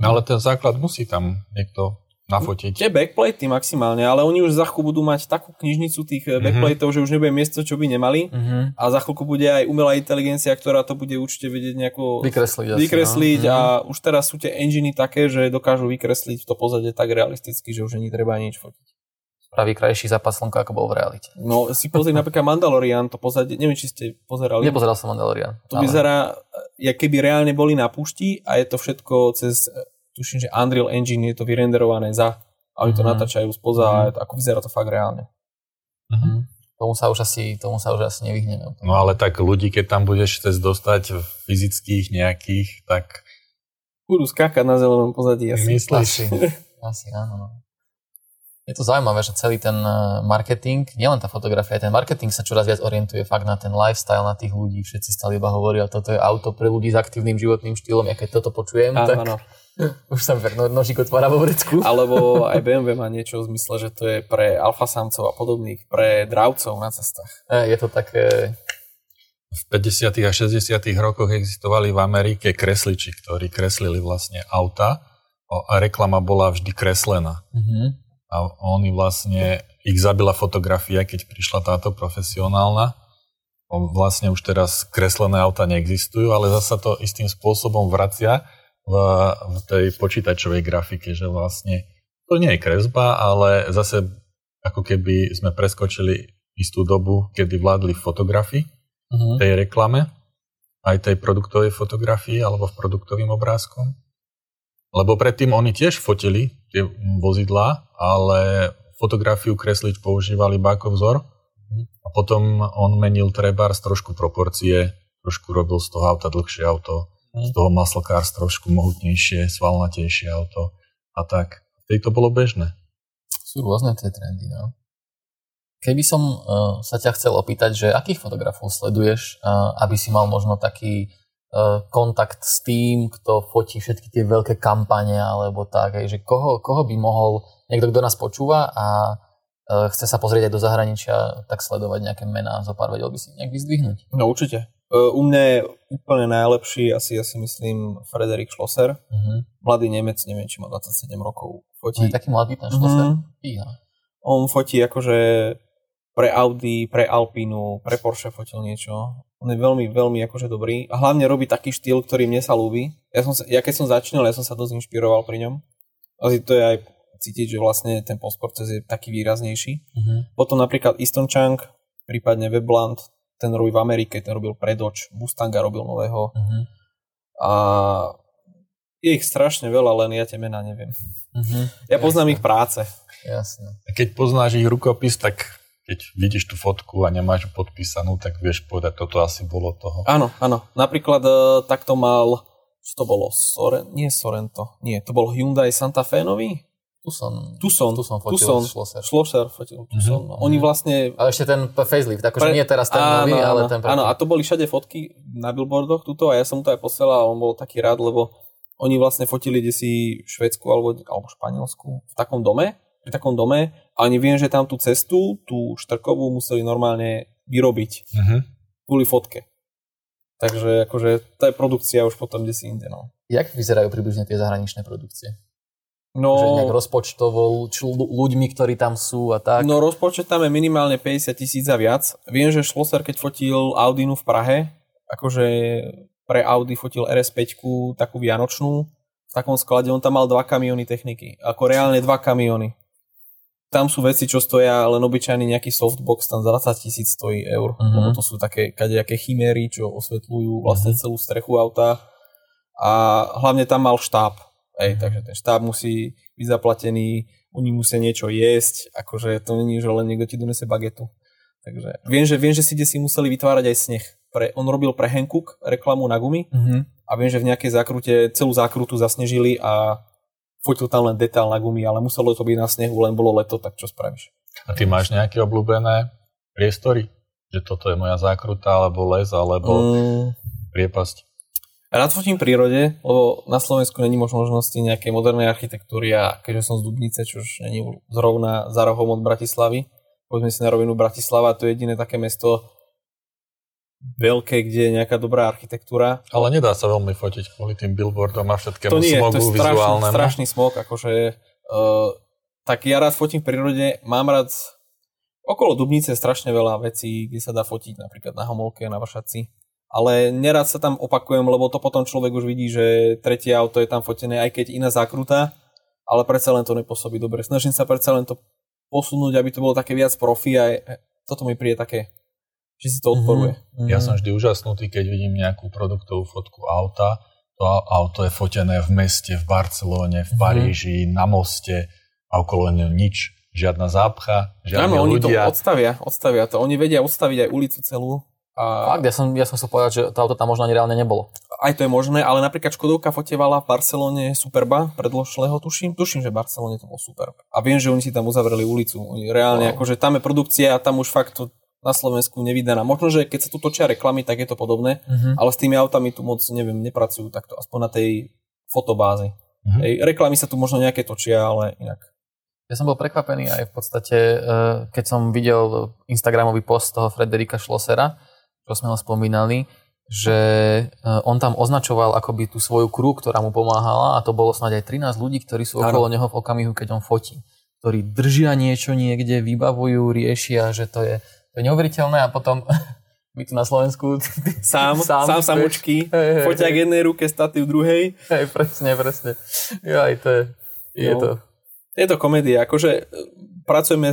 No ale ten základ musí tam niekto nafotiť. Tie backplaty maximálne, ale oni už za chvíľu budú mať takú knižnicu tých mm-hmm. že už nebude miesto, čo by nemali. Mhm. A za chvíľku bude aj umelá inteligencia, ktorá to bude určite vedieť nejako Vykresliť asi, vykresliť no. a už teraz sú tie enginy také, že dokážu vykresliť to pozadie tak realisticky, že už není treba nič fotiť. Spraví krajší zápas slnka, ako bol v realite. No si pozri napríklad Mandalorian, to pozadie, neviem, či ste pozerali. Nepozeral som Mandalorian. To vyzerá, jak keby reálne boli na púšti a je to všetko cez, tuším, že Unreal Engine je to vyrenderované za a oni to Mhm. natáčajú spoza to- ako vyzerá to fakt reálne. Mhm. Tomu sa už asi, tomu sa už asi nevyhneme. No ale tak ľudí, keď tam budeš cez dostať fyzických nejakých, tak Budú skákať na zelenom pozadí asi. myslíš? Asi, asi áno. No. Je to zaujímavé, že celý ten eh, marketing, nielen tá fotografia, aj ten marketing sa čoraz viac orientuje fakt na ten lifestyle, na tých ľudí. Všetci stále iba hovoria, toto je auto pre ľudí s aktívnym životným štýlom. Ja keď toto počujem, Áno, tak áno. už sa mi tak no, nožík otvára vo vrecku. Alebo aj BMW má niečo v zmysle, že to je pre alfasamcov a podobných, pre dravcov na cestách. Je to také... v 50. a 60. rokoch existovali v Amerike kresliči, ktorí kreslili vlastne auta a reklama bola vždy kreslená. Mhm. a oni vlastne, ich zabila fotografia, keď prišla táto profesionálna. Vlastne už teraz kreslené auta neexistujú, ale zasa to istým spôsobom vracia v, v tej počítačovej grafike, že vlastne to nie je kresba, ale zase ako keby sme preskočili istú dobu, kedy vládli fotografii uh-huh. tej reklame, aj tej produktovej fotografii alebo v produktovým obrázkom. Lebo predtým oni tiež fotili tie vozidlá, ale fotografiu kresliť používali iba ako vzor a potom on menil trebárs trošku proporcie, trošku robil z toho auta dlhšie auto, z toho maslokár trošku mohutnejšie, svalnatejšie auto a tak. Vtedy to bolo bežné. Sú rôzne tie trendy, no. Keby som uh, sa ťa chcel opýtať, že akých fotografov sleduješ, uh, aby si mal možno taký uh, kontakt s tým, kto fotí všetky tie veľké kampane alebo tak, aj, že koho, koho by mohol niekto, kto nás počúva a uh, chce sa pozrieť aj do zahraničia, tak sledovať nejaké mená, zo pár vedel by si nejak vyzdvihnúť? No určite. Uh, u mňa je úplne najlepší, asi ja si myslím, Frederik Schlosser. Uh-huh. Mladý Nemec, neviem, či má 27 rokov. Fotí. On je taký mladý ten Schlosser? Uh-huh. On fotí akože pre Audi, pre Alpinu, pre Porsche fotil niečo. On je veľmi, veľmi akože dobrý a hlavne robí taký štýl, ktorý mne sa ľúbi. Ja, som sa, ja keď som začínal, ja som sa dosť inšpiroval pri ňom. Asi to je aj cítiť, že vlastne ten postproces je taký výraznejší. Uh-huh. Potom napríklad Easton Chang, prípadne Webland, ten robí v Amerike, ten robil pre Dodge, Mustanga robil nového. Uh-huh. A je ich strašne veľa, len ja tie mená neviem. Uh-huh. Ja poznám Jasne. ich práce. Jasne. A keď poznáš ich rukopis, tak keď vidíš tú fotku a nemáš ju podpísanú, tak vieš povedať, toto asi bolo toho. Áno, áno. Napríklad uh, takto mal, čo to bolo, Soren, nie Sorento, nie, to bol Hyundai Santa Fe nový? Tucson. Tucson. Tucson fotil Tucson. Schlosser. Schlosser fotil Tucson. Mm-hmm. Oni vlastne... Ale ešte ten facelift, akože Pre... nie teraz ten áno, nový, ale ten... Áno, a to boli všade fotky na billboardoch tuto a ja som mu to aj posielal a on bol taký rád, lebo oni vlastne fotili desi v Švedsku alebo, alebo Španielsku v takom dome pri takom dome a oni viem, že tam tú cestu, tú štrkovú museli normálne vyrobiť uh-huh. kvôli fotke. Takže akože tá je produkcia už potom kde si inde. No. Jak vyzerajú približne tie zahraničné produkcie? No, že nejak rozpočtovo, č- ľuďmi, ktorí tam sú a tak? No rozpočet tam je minimálne 50 tisíc a viac. Viem, že Schlosser, keď fotil Audinu v Prahe, akože pre Audi fotil RS5, takú vianočnú, v takom sklade, on tam mal dva kamiony techniky. Ako reálne dva kamiony tam sú veci, čo stoja len obyčajný nejaký softbox, tam za 20 tisíc stojí eur. Uh-huh. To sú také kadejaké chiméry, čo osvetľujú vlastne uh-huh. celú strechu auta. A hlavne tam mal štáb. Ej, takže ten štáb musí byť zaplatený, oni musia niečo jesť, akože to není, že len niekto ti donese bagetu. Takže viem, že, viem, že si si museli vytvárať aj sneh. Pre, on robil pre Hankook reklamu na gumy uh-huh. a viem, že v nejakej zákrute celú zákrutu zasnežili a fotil tam len detail na gumy, ale muselo to byť na snehu, len bolo leto, tak čo spravíš? A ty máš nejaké obľúbené priestory? Že toto je moja zákruta, alebo les, alebo mm. priepasť? Rád fotím v prírode, lebo na Slovensku není možnosti nejakej modernej architektúry a keďže som z Dubnice, čo už není zrovna za rohom od Bratislavy, poďme si na rovinu Bratislava, to je jediné také mesto, veľké, kde je nejaká dobrá architektúra. Ale nedá sa veľmi fotiť kvôli tým billboardom a všetkému to nie, smogu to je strašný, strašný smog, akože uh, tak ja rád fotím v prírode, mám rád okolo Dubnice strašne veľa vecí, kde sa dá fotiť, napríklad na Homolke, na Vršaci. Ale nerad sa tam opakujem, lebo to potom človek už vidí, že tretie auto je tam fotené, aj keď iná zákruta, ale predsa len to nepôsobí dobre. Snažím sa predsa len to posunúť, aby to bolo také viac profi a toto mi príde také že si to odporuje. Mm-hmm. Ja som vždy úžasnutý, keď vidím nejakú produktovú fotku auta. To auto je fotené v meste, v Barcelóne, v mhm. Paríži, mm-hmm. na moste a okolo neho nič. Žiadna zápcha, žiadne Áno, oni to odstavia, odstavia to. Oni vedia odstaviť aj ulicu celú. A... Fakt, ja som, ja som chcel povedať, že to auto tam možno ani reálne nebolo. Aj to je možné, ale napríklad Škodovka fotievala v Barcelone Superba predložlého, tuším. Tuším, že v Barcelone to bol Superb. A viem, že oni si tam uzavreli ulicu. Oni reálne, wow. akože tam je produkcia a tam už fakt to na Slovensku nevydaná. Možno, že keď sa tu točia reklamy, tak je to podobné, uh-huh. ale s tými autami tu moc, neviem, nepracujú takto, aspoň na tej fotobáze. Uh-huh. Ej, reklamy sa tu možno nejaké točia, ale inak. Ja som bol prekvapený aj v podstate, eh, keď som videl Instagramový post toho Frederika Schlossera, čo sme ho spomínali, že eh, on tam označoval akoby tú svoju kru, ktorá mu pomáhala a to bolo snáď aj 13 ľudí, ktorí sú okolo neho v okamihu, keď on fotí. ktorí držia niečo niekde, vybavujú, riešia, že to je, to je neuveriteľné a potom my tu na Slovensku Sám, sám, sám samočky, k jednej ruke, statív v druhej. Hej, presne, presne. Aj to je, je No. to. Je to komédia, akože e, pracujeme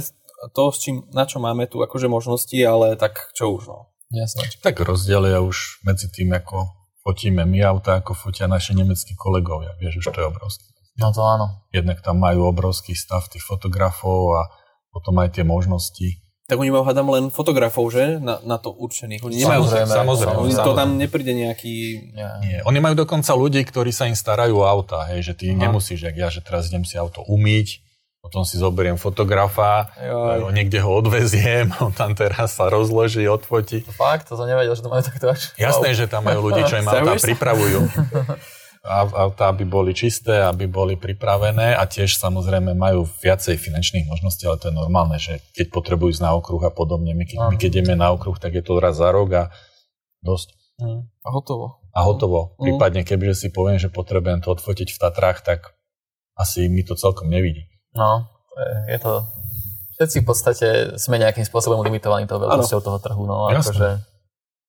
to, s čím, na čo máme tu akože možnosti, ale tak čo už no. Jasné. Tak rozdelia už medzi tým, ako fotíme my auta, ako fotia naši nemeckí kolegovia. Vieš, už to je obrovské. No to áno. Jednak tam majú obrovský stav tých fotografov a potom aj tie možnosti. Tak oni majú hádam len fotografov, že? Na, na to určených. Oni nemajú, Samozrejme, samozrejme, oni to samozrejme. tam nepríde nejaký... Ja. Nie. Oni majú dokonca ľudí, ktorí sa im starajú o auta, hej, že ty Aha. nemusíš, jak ja, že teraz idem si auto umyť, potom si zoberiem fotografa, Joj. niekde ho odveziem, on tam teraz sa rozloží, odfotí. Fakt, to som nevedel, že to majú takto až. Jasné, že tam majú ľudí, čo im sa? pripravujú. A auta, aby boli čisté, aby boli pripravené a tiež samozrejme majú viacej finančných možností, ale to je normálne, že keď potrebujú ísť na okruh a podobne. My keď, my keď ideme na okruh, tak je to raz za rok a dosť. A hotovo. A hotovo. Mm. Prípadne, kebyže si poviem, že potrebujem to odfotiť v Tatrách, tak asi mi to celkom nevidí. No, je, to... Všetci v podstate sme nejakým spôsobom limitovaní tou veľkosťou toho trhu, no akože...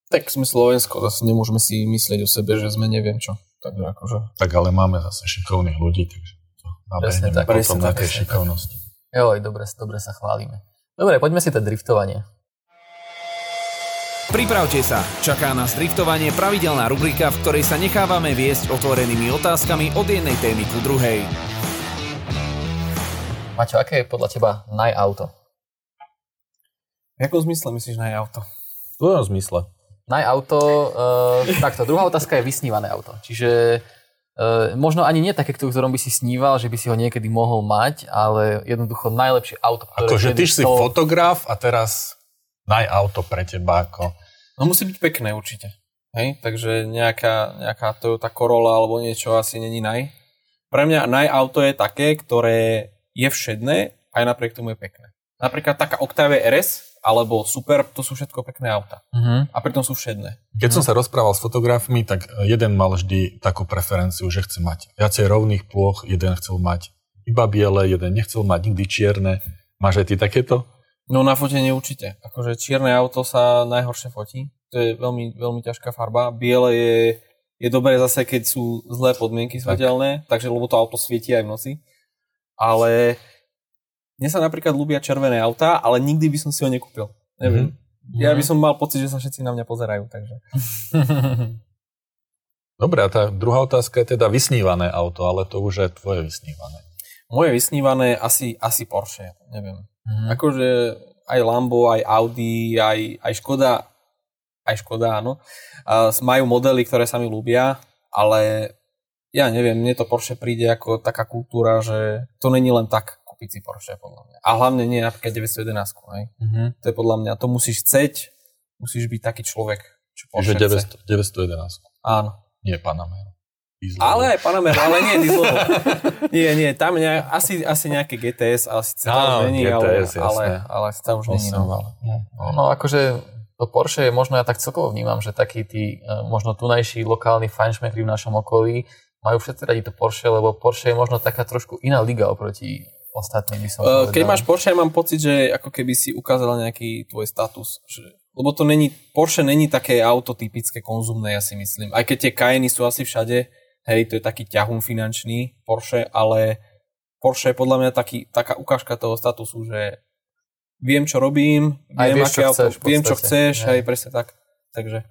Tak sme Slovensko, zase nemôžeme si myslieť o sebe, že sme neviem čo. Takže akože... Tak ale máme zase šikovných ľudí, takže to nabehneme tak, potom na tak, tej tak. šikovnosti. Joj, dobre, dobre sa chválime. Dobre, poďme si to driftovanie. Pripravte sa, čaká nás driftovanie pravidelná rubrika, v ktorej sa nechávame viesť otvorenými otázkami od jednej témy ku druhej. Maťo, aké je podľa teba najauto? V akom zmysle myslíš na jej auto? V tvojom zmysle. Najauto, uh, takto, druhá otázka je vysnívané auto. Čiže uh, možno ani nie také, ktorom by si sníval, že by si ho niekedy mohol mať, ale jednoducho najlepšie auto. Akože ty si to- fotograf a teraz naj auto pre teba ako... No musí byť pekné určite. Hej? Takže nejaká, nejaká Toyota Corolla alebo niečo asi není naj. Pre mňa naj auto je také, ktoré je všedné aj napriek tomu je pekné. Napríklad taká Octavia RS alebo Super, to sú všetko pekné auta. Mhm. A pritom sú všedné. Keď som sa rozprával s fotografmi, tak jeden mal vždy takú preferenciu, že chce mať viacej rovných plôch, jeden chcel mať iba biele, jeden nechcel mať nikdy čierne. Máš aj ty takéto? No na fotenie určite. Akože čierne auto sa najhoršie fotí. To je veľmi, veľmi ťažká farba. Biele je, je dobré zase, keď sú zlé podmienky svetelné, takže lebo to auto svieti aj v noci. Ale mne sa napríklad ľúbia červené autá, ale nikdy by som si ho nekúpil. Neviem. Mm-hmm. Ja by som mal pocit, že sa všetci na mňa pozerajú. Takže. Dobre, a tá druhá otázka je teda vysnívané auto, ale to už je tvoje vysnívané. Moje vysnívané asi, asi Porsche, neviem. Mhm. Akože aj Lambo, aj Audi, aj, aj Škoda, aj Škoda, áno. Majú modely, ktoré sa mi ľúbia, ale ja neviem, mne to Porsche príde ako taká kultúra, že to není len tak kúpiť si Porsche, podľa mňa. A hlavne nie napríklad 911, hej. Mhm. To je podľa mňa, to musíš chceť, musíš byť taký človek, čo Porsche Že chce. 900, 911. Áno. Nie Panamera. Diesel. Ale aj Panamera, ale nie diesel. nie, nie, tam ne, asi, asi nejaké GTS, ale síce Áno, už není, GTS, ale, ale, jasné. ale to už není. No. 8. No akože to Porsche je možno, ja tak celkovo vnímam, že takí tí e, možno tunajší lokálni fajnšmekri v našom okolí majú všetci radi to Porsche, lebo Porsche je možno taká trošku iná liga oproti ostatným, by som povedal. Keď máš Porsche, mám pocit, že ako keby si ukázal nejaký tvoj status. Že, lebo to není, Porsche není také auto typické konzumné, ja si myslím. Aj keď tie Cayeny sú asi všade, hej, to je taký ťahun finančný Porsche, ale Porsche je podľa mňa taký, taká ukážka toho statusu, že viem, čo robím, Aj viem, vieš, aké čo auto, chceš viem, čo chceš, Hej. hej, presne tak. Takže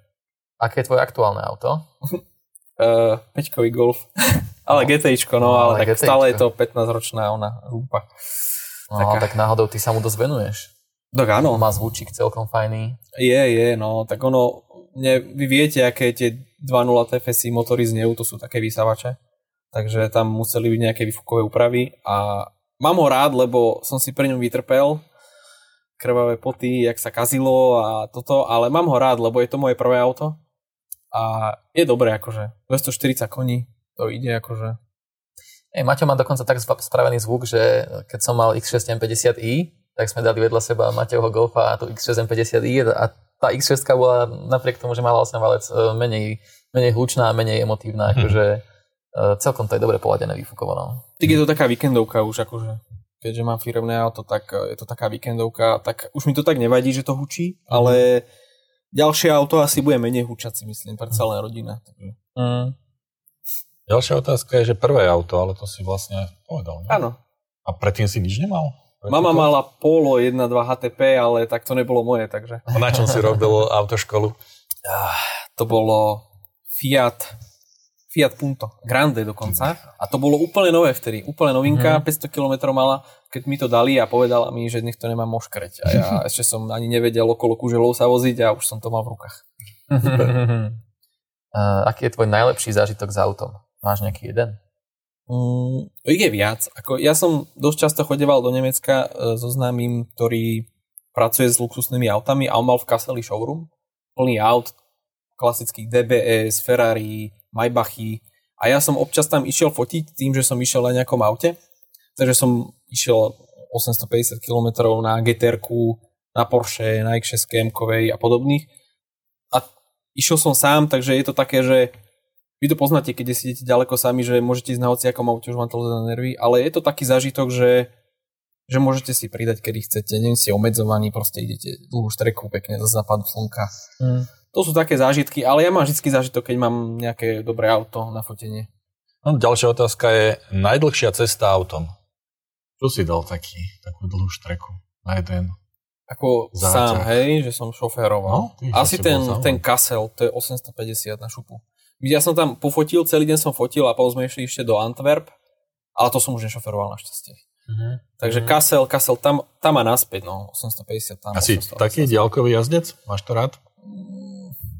Aké je tvoje aktuálne auto? uh, peťkový Golf. ale No. GTIčko, no, No, ale ale tak GTIčko. stále je to 15-ročná ona rúpa. No, Taká. tak náhodou ty sa mu dosť venuješ. Tak áno. Má zvučík celkom fajný. Je, je, no, tak ono, ne, vy viete, aké tie 2.0 TFSI motory znejú, to sú také vysavače, takže tam museli byť nejaké výfukové úpravy a mám ho rád, lebo som si pri ňom vytrpel krvavé poty, jak sa kazilo a toto, ale mám ho rád, lebo je to moje prvé auto a je dobré akože, 240 koní, to ide akože, Ej, Maťo má dokonca tak spravený zvuk, že keď som mal X6 M50i, tak sme dali vedľa seba Mateho Golfa a tú X6 M50i a tá X6 bola napriek tomu, že mala 8 valec e, menej, menej hlučná a menej emotívna, akože e, celkom to je dobre poladené výfukovo. No. tak je to taká víkendovka už akože, keďže mám firemné auto, tak e, je to taká víkendovka, tak už mi to tak nevadí, že to hučí, ale ďalšie auto asi bude menej hučať si myslím, pre celá rodina. Mm. Ďalšia otázka je, že prvé auto, ale to si vlastne povedal. Áno. A predtým si nič nemal? Mama mala Polo 1.2 HTP, ale tak to nebolo moje, takže... A na čom si robil autoškolu? To bolo Fiat, Fiat Punto, Grande dokonca. A to bolo úplne nové vtedy, úplne novinka, 500 km mala, keď mi to dali a povedala mi, že nech to nemám moškreť. A ja ešte som ani nevedel okolo kuželov sa voziť a už som to mal v rukách. Uh, aký je tvoj najlepší zážitok s autom? Máš nejaký jeden? Mm, je viac. Ako, ja som dosť často chodeval do Nemecka e, so známym, ktorý pracuje s luxusnými autami a on mal v Kasseli showroom plný aut, klasických DBS, Ferrari, Maybachy a ja som občas tam išiel fotiť tým, že som išiel na nejakom aute, takže som išiel 850 km na gtr na Porsche, na X6 a podobných a išiel som sám, takže je to také, že vy to poznáte, keď sedíte ďaleko sami, že môžete ísť na hociakom aute, už vám to na nervy, ale je to taký zážitok, že, že môžete si pridať, kedy chcete, nie ste obmedzovaní, proste idete dlhú štreku pekne za západu slnka. Mm. To sú také zážitky, ale ja mám vždy zážitok, keď mám nejaké dobré auto na fotenie. No, ďalšia otázka je najdlhšia cesta autom. Čo si dal taký, takú dlhú štreku na jeden? Ako Záťah. sám, hej, že som šoféroval. No, ty, Asi si ten, ten Kassel, to je 850 na šupu. Ja som tam pofotil, celý deň som fotil a potom sme išli ešte do Antwerp, ale to som už nešoferoval našťastie. Mhm. Takže Kassel, Kassel, tam, tam a naspäť, no, 850 tam. Asi 800, taký diaľkový jazdec? Máš to rád?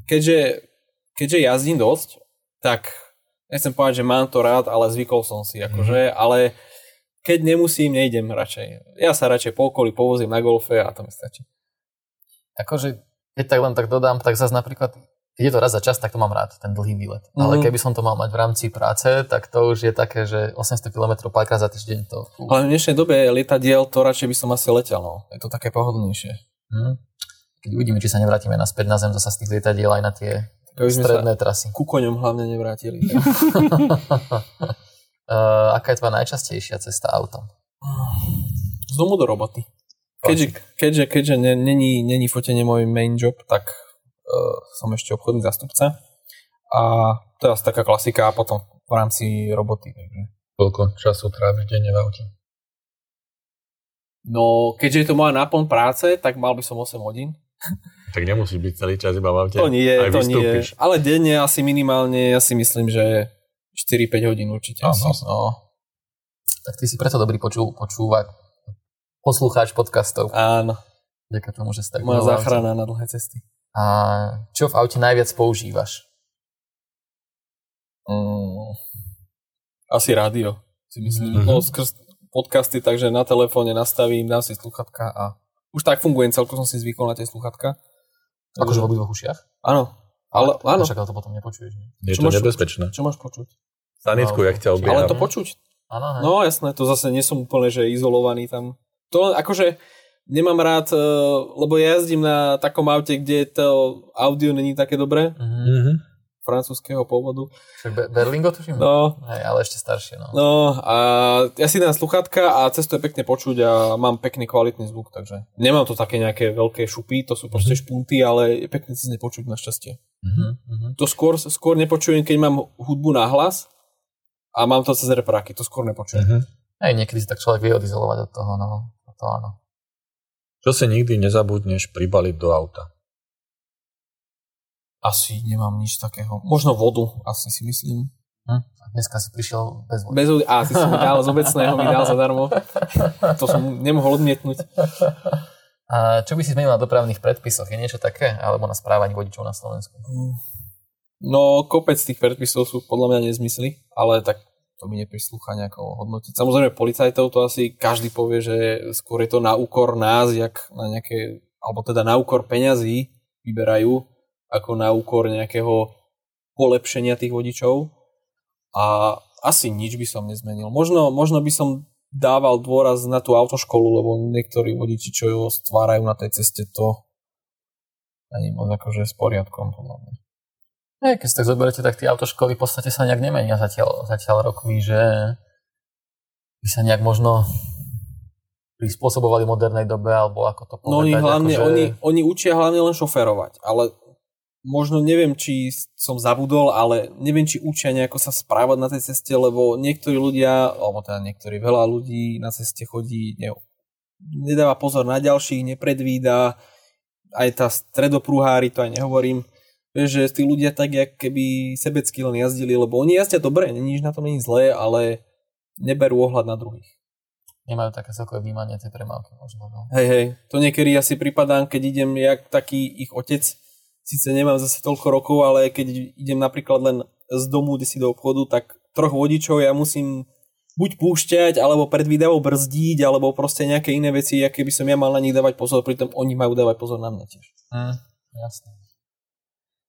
Keďže, keďže jazdím dosť, tak nechcem povedať, že mám to rád, ale zvykol som si, akože, ale keď nemusím, nejdem radšej. Ja sa radšej po okolí povozím na golfe a to mi stačí. Akože, keď tak len tak dodám, tak zase napríklad, keď je to raz za čas, tak to mám rád, ten dlhý výlet. Mm. Ale Mhm. keby som to mal mať v rámci práce, tak to už je také, že 800 km párkrát za týždeň to... Fú. Ale v dnešnej dobe lietadiel, to radšej by som asi letel, no. Je to také pohodlnejšie. Hm. Keď uvidíme, či sa nevrátime naspäť na zem zasa z tých lietadiel aj na tie stredné trasy. ku koňom hlavne nevrátili. Uh, aká je tvoja najčastejšia cesta autom? Z domu do roboty. Keďže, keďže, keďže ne- není, není fotenie môj main job, tak uh, som ešte obchodný zastupca. A to je asi taká klasika a potom v rámci roboty. Takže. Koľko času tráviš denne v aute? No, keďže je to moja náplň práce, tak mal by som 8 hodín. Tak nemusíš byť celý čas iba v aute. To nie, Aj to nie. Ale denne asi minimálne, ja si myslím, že 4-5 hodín určite. Áno. asi. No, Tak ty si preto dobrý počú, počúvať, poslucháč podcastov. áno, Ďakujem tomu, že si tak moja záchrana na dlhé cesty. A čo v aute najviac používaš? Mm, asi rádio, si myslím. Mhm. No, skrz podcasty, takže na telefóne nastavím, dám si sluchatka a už tak fungujem, celkom som si zvykol na tie sluchatka. Akože v obidvoch ušiach? Áno, ale áno. Však ale to potom nepočuješ. Nie? Je Čo to máš- nebezpečné. Čo máš počuť? Sanitku, No, jak ťa obieha. Ale to počuť. No jasné, to zase nie som úplne, že izolovaný tam. To akože nemám rád, eh, lebo ja jazdím na takom aute, kde to audio není také dobré, Mhm. Mhm. francúzského pôvodu. Však Be- Berlingo tuším? No, Hej, ale ešte staršie, no. no a ja si dám sluchatka a cez to je pekne počuť a mám pekný kvalitný zvuk, takže nemám to také nejaké veľké šupy, to sú proste špunty, ale je pekne cez ne počuť našťastie. Mhm, mhm. To skôr, skôr nepočujem, keď mám hudbu na hlas a mám to cez repráky, to skôr nepočujem. Mhm. Hej, niekedy si tak človek vie odizolovať od toho, no. To áno. Čo si nikdy nezabudneš pribaliť do auta? Asi nemám nič takého. Možno vodu, asi si myslím. Hm? A dneska si prišiel bez vody. Bez vody. A, ty si mi dal z obecného, mi dal zadarmo. To som nemohol odmietnúť. A čo by si zmenil na dopravných predpisoch? Je niečo také? Alebo na správaní vodičov na Slovensku? No, kopec tých predpisov sú podľa mňa nezmysly, ale tak to mi neprislúcha nejako hodnotiť. Samozrejme, policajtov to asi každý povie, že skôr je to na úkor nás, jak na nejaké, alebo teda na úkor peňazí vyberajú, ako na úkor nejakého polepšenia tých vodičov. A asi nič by som nezmenil. Možno, možno by som dával dôraz na tú autoškolu, lebo niektorí vodiči, čo ju stvárajú na tej ceste, to ani moc akože s poriadkom, podľa mňa. Nie, keď si tak zoberete, tak tie autoškoly v podstate sa nejak nemenia zatiaľ, zatiaľ rokmi, že by sa nejak možno prispôsobovali modernej dobe, alebo ako to povedať. No oni hlavne, akože... oni, oni učia hlavne len šoferovať, ale možno neviem, či som zabudol, ale neviem, či učia nejako sa správať na tej ceste, lebo niektorí ľudia, alebo teda niektorí veľa ľudí na ceste chodí, ne, nedáva pozor na ďalších, nepredvída, aj tá stredopruhári, to aj nehovorím, že tí ľudia tak, jak keby sebecky len jazdili, lebo oni jazdia dobre, nič na tom není zlé, ale neberú ohľad na druhých. Nemajú také celkové vnímanie tej premávky možno. No. Hej, hej, to niekedy asi pripadám, keď idem jak taký ich otec, síce nemám zase toľko rokov, ale keď idem napríklad len z domu, kde si do obchodu, tak troch vodičov ja musím buď púšťať, alebo predvídavo brzdiť, alebo proste nejaké iné veci, aké by som ja mal na nich dávať pozor, pritom oni majú dávať pozor na mňa tiež. Mm, jasné.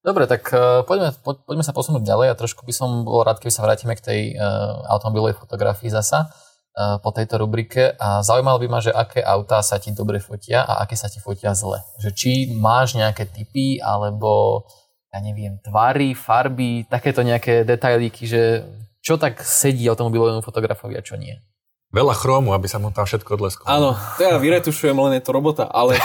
Dobre, tak uh, poďme, po, poďme sa posunúť ďalej a trošku by som bol rád, keby sa vrátime k tej uh, automobilovej fotografii zasa uh, po tejto rubrike a zaujímalo by ma, že aké autá sa ti dobre fotia a aké sa ti fotia zle. Že či máš nejaké typy alebo ja neviem, tvary, farby, takéto nejaké detailíky, že čo tak sedí automobilovému fotografovi a čo nie. Veľa chromu, aby sa mu tam všetko odlesklo. Áno, to ja vyretušujem, len je to robota, ale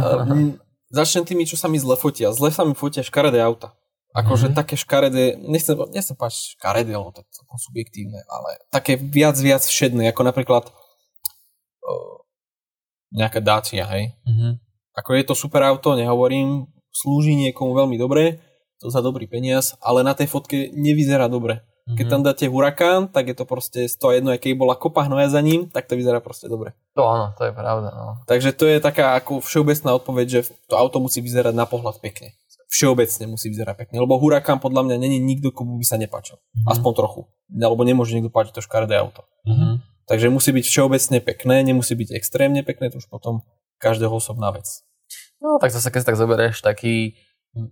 začnem tými, čo sa mi zle fotia. Zle sa mi fotia škaredé auta. Akože mm-hmm. také škaredé, nechcem, nechcem páčiť škaredé, lebo to je celkom subjektívne, ale také viac, viac všedné, ako napríklad uh, nejaká Dacia, hej. Mm-hmm. Ako je to super auto, nehovorím, slúži niekomu veľmi dobre, to za dobrý peniaz, ale na tej fotke nevyzerá dobre. Keď tam dáte hurikán, tak je to proste z toho jedno, aj keď bola kopa hnoja za ním, tak to vyzerá proste dobre. To áno, to je pravda. No. Takže to je taká ako všeobecná odpoveď, že to auto musí vyzerať na pohľad pekne. Všeobecne musí vyzerať pekne, lebo hurikán podľa mňa není nikto, komu by sa nepáčil. Mm-hmm. Aspoň trochu. Alebo nemôže niekto páčiť to škaredé auto. Mm-hmm. Takže musí byť všeobecne pekné, nemusí byť extrémne pekné, to už potom každého osobná vec. No tak zase keď tak zoberieš taký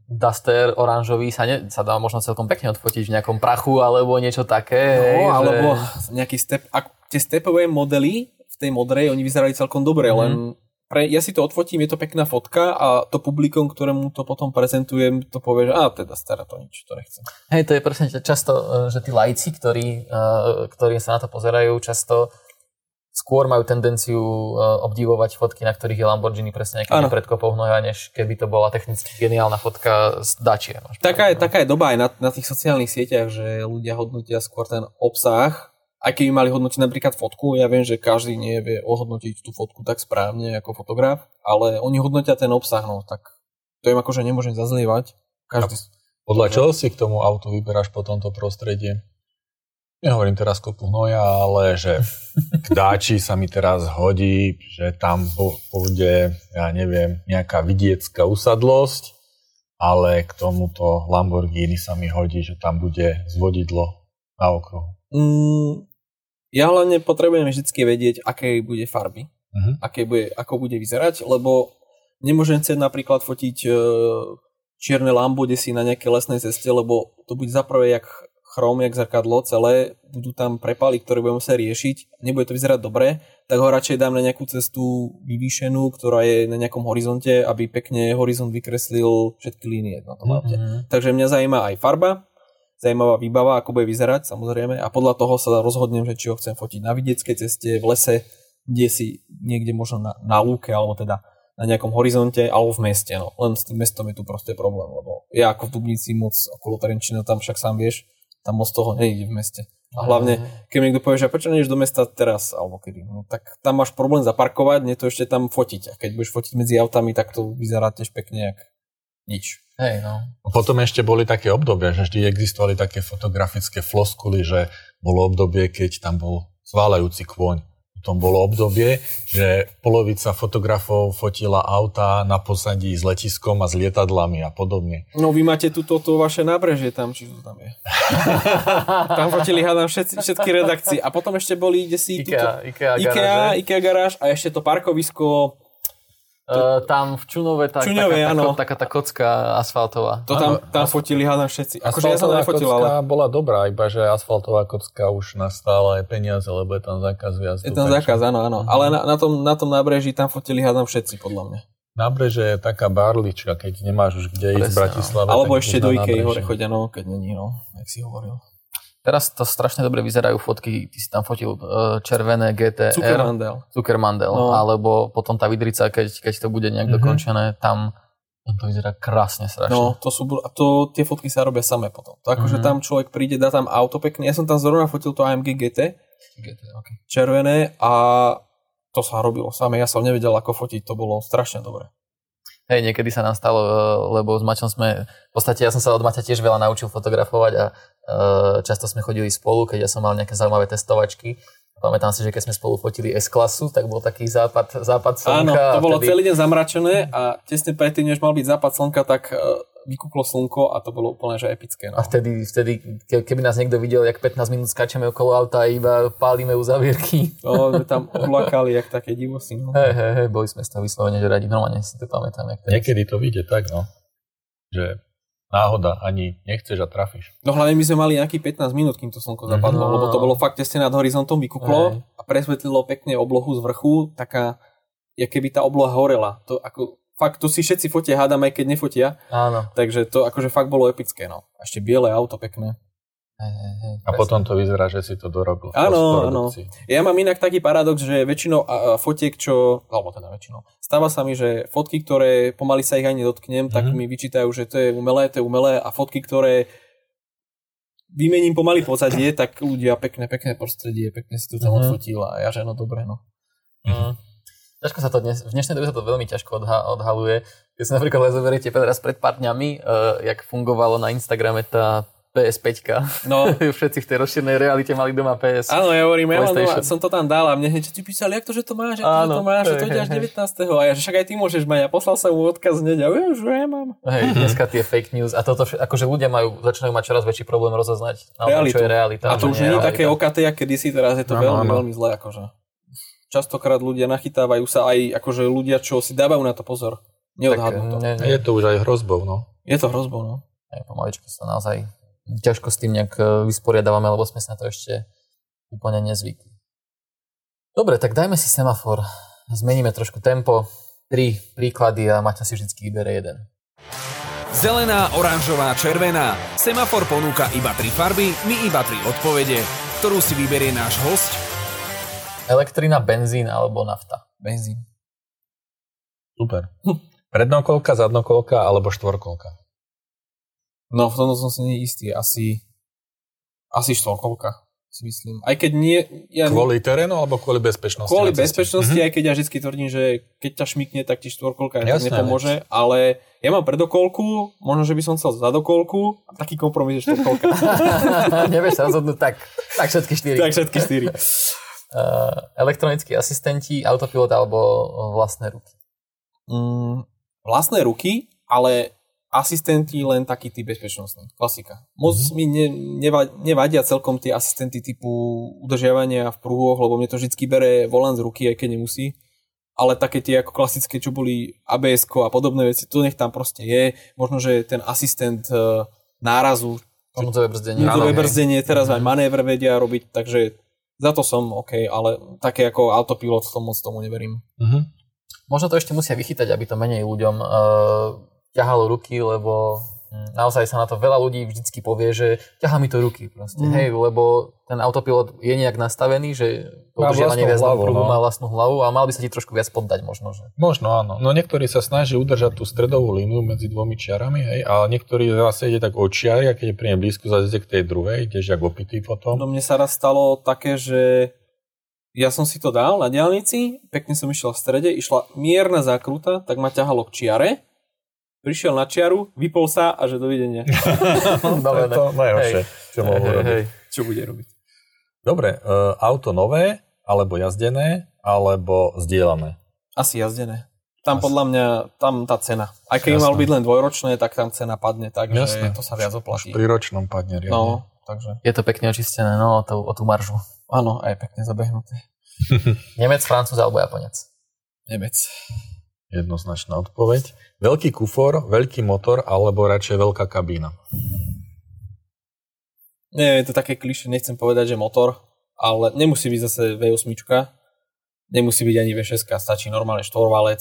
Duster oranžový sa, ne, sa dá možno celkom pekne odfotiť v nejakom prachu alebo niečo také. No, hej, alebo že... nejaký step, ak, tie stepové modely v tej modrej, oni vyzerali celkom dobre, mm. len pre, ja si to odfotím, je to pekná fotka a to publikum, ktorému to potom prezentujem, to povie, že a teda stará to nič, to nechcem. Hej, to je presne často, e, že tí lajci, ktorí, e, ktorí sa na to pozerajú, často skôr majú tendenciu uh, obdivovať fotky, na ktorých je Lamborghini presne pred kopou hnoja, než keby to bola technicky geniálna fotka z Dačie. Taká je, taká je doba aj na, na tých sociálnych sieťach, že ľudia hodnotia skôr ten obsah, aj keby mali hodnotiť napríklad fotku, ja viem, že každý nevie ohodnotiť tú fotku tak správne ako fotograf, ale oni hodnotia ten obsah, no tak to im akože nemôžem zazlievať. Každý... Podľa čoho si k tomu autu vyberáš po tomto prostredie? Nehovorím teraz kopu hnoja, ale že k dáči sa mi teraz hodí, že tam bude, ja neviem, nejaká vidiecká usadlosť, ale k tomuto Lamborghini sa mi hodí, že tam bude zvodidlo na okruhu. Mm, ja hlavne potrebujem vždy vedieť, aké bude farby, uh-huh. aké bude, ako bude vyzerať, lebo nemôžem chcieť napríklad fotiť e, čierne Lambo, si na nejakej lesnej ceste, lebo to bude zaprvé jak chrom, jak zrkadlo celé, budú tam prepaly, ktoré budeme musieť riešiť, nebude to vyzerať dobre, tak ho radšej dám na nejakú cestu vyvýšenú, ktorá je na nejakom horizonte, aby pekne horizont vykreslil všetky línie na tom Mm-hmm. Takže mňa zaujíma aj farba, zaujímavá výbava, ako bude vyzerať, samozrejme, a podľa toho sa rozhodnem, že či ho chcem fotiť na vidieckej ceste, v lese, kde si niekde možno na, na lúke, alebo teda na nejakom horizonte, alebo v meste. No. Len s tým mestom je tu proste problém, lebo ja ako v Dubnici moc okolo Trenčina, tam však sám vieš, tam moc toho nejde v meste. A hlavne, keď mi niekto povie, že prečo nejdeš do mesta teraz, alebo kedy, no tak tam máš problém zaparkovať, nie to ešte tam fotiť. A keď budeš fotiť medzi autami, tak to vyzerá tiež pekne, jak nič. Hej, no. Potom ešte boli také obdobia, že vždy existovali také fotografické floskuly, že bolo obdobie, keď tam bol zválajúci kôň tom bolo obdobie, že polovica fotografov fotila auta na posadí s letiskom a s lietadlami a podobne. No vy máte tu toto vaše nábrežie tam, či to tam je. tam fotili hádam všetci, všetky redakcie. A potom ešte boli, kde si... Ikea, tuto, Ikea, Ikea, garáž, Ikea garáž a ešte to parkovisko Uh, tam v Čunove, tak, Čuňove, taká, áno. taká tá kocka asfaltová. To tam, tam fotili, hádam všetci. Akože ja som nefotil, ale... bola dobrá, iba že asfaltová kocka už nastála aj peniaze, lebo je tam zákaz viac. Je tam zákaz, áno, áno. Ale na, na, tom, na tom nábreží tam fotili, hádam všetci, podľa mňa. Nábreže je taká barlička, keď nemáš už kde ísť v Bratislave. Alebo ešte do Ikei hore chodia, no, keď není, no, jak si hovoril. Teraz to strašne dobre vyzerajú fotky, ty si tam fotil uh, červené GTR, Cukermandel. Cukermandel, No. alebo potom tá vidrica, keď, keď to bude nejak Mhm. dokončené, tam, to vyzerá krásne strašne. No, to sú, to, tie fotky sa robia samé potom. To akože Mhm. tam človek príde, dá tam auto pekne. Ja som tam zrovna fotil to AMG GT, GT, okay. červené a to sa robilo samé. Ja som nevedel, ako fotiť, to bolo strašne dobré. Hej, niekedy sa nám stalo, eh, lebo s Maťom sme, v podstate ja som sa od Maťa tiež veľa naučil fotografovať a eh, často sme chodili spolu, keď ja som mal nejaké zaujímavé testovačky. Pamätám si, že keď sme spolu fotili S-klasu, tak bol taký západ, západ slnka. Áno, to bolo vtedy- celý deň zamračené a tesne predtým, než mal byť západ slnka, tak uh, vykúklo slnko a to bolo úplne že epické. No. A vtedy, vtedy, ke- keby nás niekto videl, jak 15 minút skáčeme okolo auta a iba pálime uzavierky. No, sme tam uplakali, jak také divosy. No. Hej, hej, hej, boli sme z toho vyslovene že radi. Normálne si to pamätám. Jak. Niekedy to vyjde tak, no. Že náhoda, ani nechceš a trafíš. no hlavne my sme mali nejakých 15 minút, kým to slnko zapadlo, Mhm. lebo to bolo fakt tesne nad horizontom, vykúklo Hej. a presvetlilo pekne oblohu z vrchu, taká, jak keby tá obloha horela. To ako, fakt, to si všetci fotia, hádam, aj keď nefotia, Áno. takže to akože fakt bolo epické, no. Ešte biele auto pekné. Hej, hej, hej, A potom to vyzerá, že si to dorobil. Áno, áno. Ja mám inak taký paradox, že väčšinou fotiek, čo, alebo teda väčšinou, stáva sa mi, že fotky, ktoré pomaly sa ich ani nedotknem, tak Mhm. mi vyčítajú, že to je umelé, to je umelé a fotky, ktoré vymením pomaly pozadie, tak ľudia pekné, pekné prostredie, pekne si to tam Mhm. odfotil a ja že no dobre, no. Mm. Ťažko sa to dnes, v dnešnej dobe sa to veľmi ťažko odha, odhaluje. Keď si napríklad len zoberiete teraz pred pár dňami, uh, jak fungovalo na Instagrame tá PS5. No, Všetci v tej rozšírenej realite mali doma PS. áno, ja hovorím, ja mám doma, som to tam dal a mne hneď ti písali, jak to, že to máš, jak to, že Áno, to máš, že to hej, ide až hej, hej. 19. A ja, že však aj ty môžeš mať. A poslal som mu odkaz hneď a ja, že ja mám. Hej, dneska tie fake news a toto, akože ľudia majú, začínajú mať čoraz väčší problém rozoznať, naozaj, čo je realita. A to už nie je také OKT, jak kedysi, teraz je to Áno, veľmi, áno. veľmi zlé. Akože. Častokrát ľudia nachytávajú sa aj akože ľudia, čo si dávajú na to pozor. Neodhadnú to. ne, ne, Je to už aj hrozbou, no. Je to hrozbou, no. ne, pomaličky sa naozaj ťažko s tým nejak e, vysporiadávame, lebo sme sa na to ešte úplne nezvykli. Dobre, tak dajme si semafor. Zmeníme trošku tempo. Tri príklady a Maťo si vždy vybere jeden. Zelená, oranžová, červená. Semafor ponúka iba tri farby, my iba tri odpovede. Ktorú si vyberie náš host? Elektrina, benzín alebo nafta? Benzín. Super. Prednokolka, zadnokolka alebo štvorkolka. No v tomto som si neistý. Asi, asi štvorkolka, si myslím. Aj keď nie... Ja, Kvôli terénu alebo kvôli bezpečnosti? kvôli bezpečnosti, Mhm. aj keď ja vždy tvrdím, že keď ťa šmikne, tak ti štvorkolka Jasné, nepomôže, ale ja mám predokolku, možno, že by som chcel zadokolku a taký kompromis je štvorkolka. Nevieš sa rozhodnúť tak. Tak všetky štyri. tak všetky štyri. Uh, elektronickí asistenti, autopilot alebo vlastné ruky. Mm, vlastné ruky, ale asistenti len taký typ bezpečnostný. Klasika. Moc mm-hmm. mi ne, neva, nevadia celkom tie asistenty typu udržiavania v pruhoch, lebo mne to vždy bere volant z ruky, aj keď nemusí. Ale také tie ako klasické, čo boli abs a podobné veci, to nech tam proste je. Možno, že ten asistent e, nárazu, Núdzové brzdenie. núdzové brzdenie, teraz aj manévr vedia robiť, takže za to som OK, ale také ako autopilot, to moc tomu neverím. Mhm. Možno to ešte musia vychytať, aby to menej ľuďom uh, ťahalo ruky, lebo naozaj sa na to veľa ľudí vždycky povie, že ťahá mi to ruky proste, Mm. hej, lebo ten autopilot je nejak nastavený, že udržiavanie viac hlavu, no. má vlastnú hlavu a mal by sa ti trošku viac poddať možno, že. Možno áno. No niektorí sa snaží udržať tú stredovú líniu medzi dvomi čiarami, hej, a niektorí zase ide tak od čiary a keď je pri nej blízko, zase k tej druhej, ideš jak opitý potom. No mne sa raz stalo také, že ja som si to dal na diálnici, pekne som išiel v strede, išla mierna zákruta, tak ma ťahalo k čiare, prišiel na čiaru, vypol sa a že dovidenia. Dobre, to je to najhoršie, čo mohol hej, robiť. hej. Čo bude robiť? Dobre, uh, auto nové, alebo jazdené, alebo zdieľané. Asi jazdené. Tam Asi. podľa mňa, tam tá cena. Aj keď Jasné. mal byť len dvojročné, tak tam cena padne, takže Jasné. to sa viac oplatí. Pri ročnom padne riadne. No, takže Je to pekne očistené, no, o tú, o tú maržu. áno, aj pekne zabehnuté. Nemec, Francúz alebo Japonec. Nemec. Jednoznačná odpoveď. Veľký kufor, veľký motor, alebo radšej veľká kabína. Nie, je to také klišé, nechcem povedať, že motor, ale nemusí byť zase V8, nemusí byť ani V6, stačí normálne štvorvalec,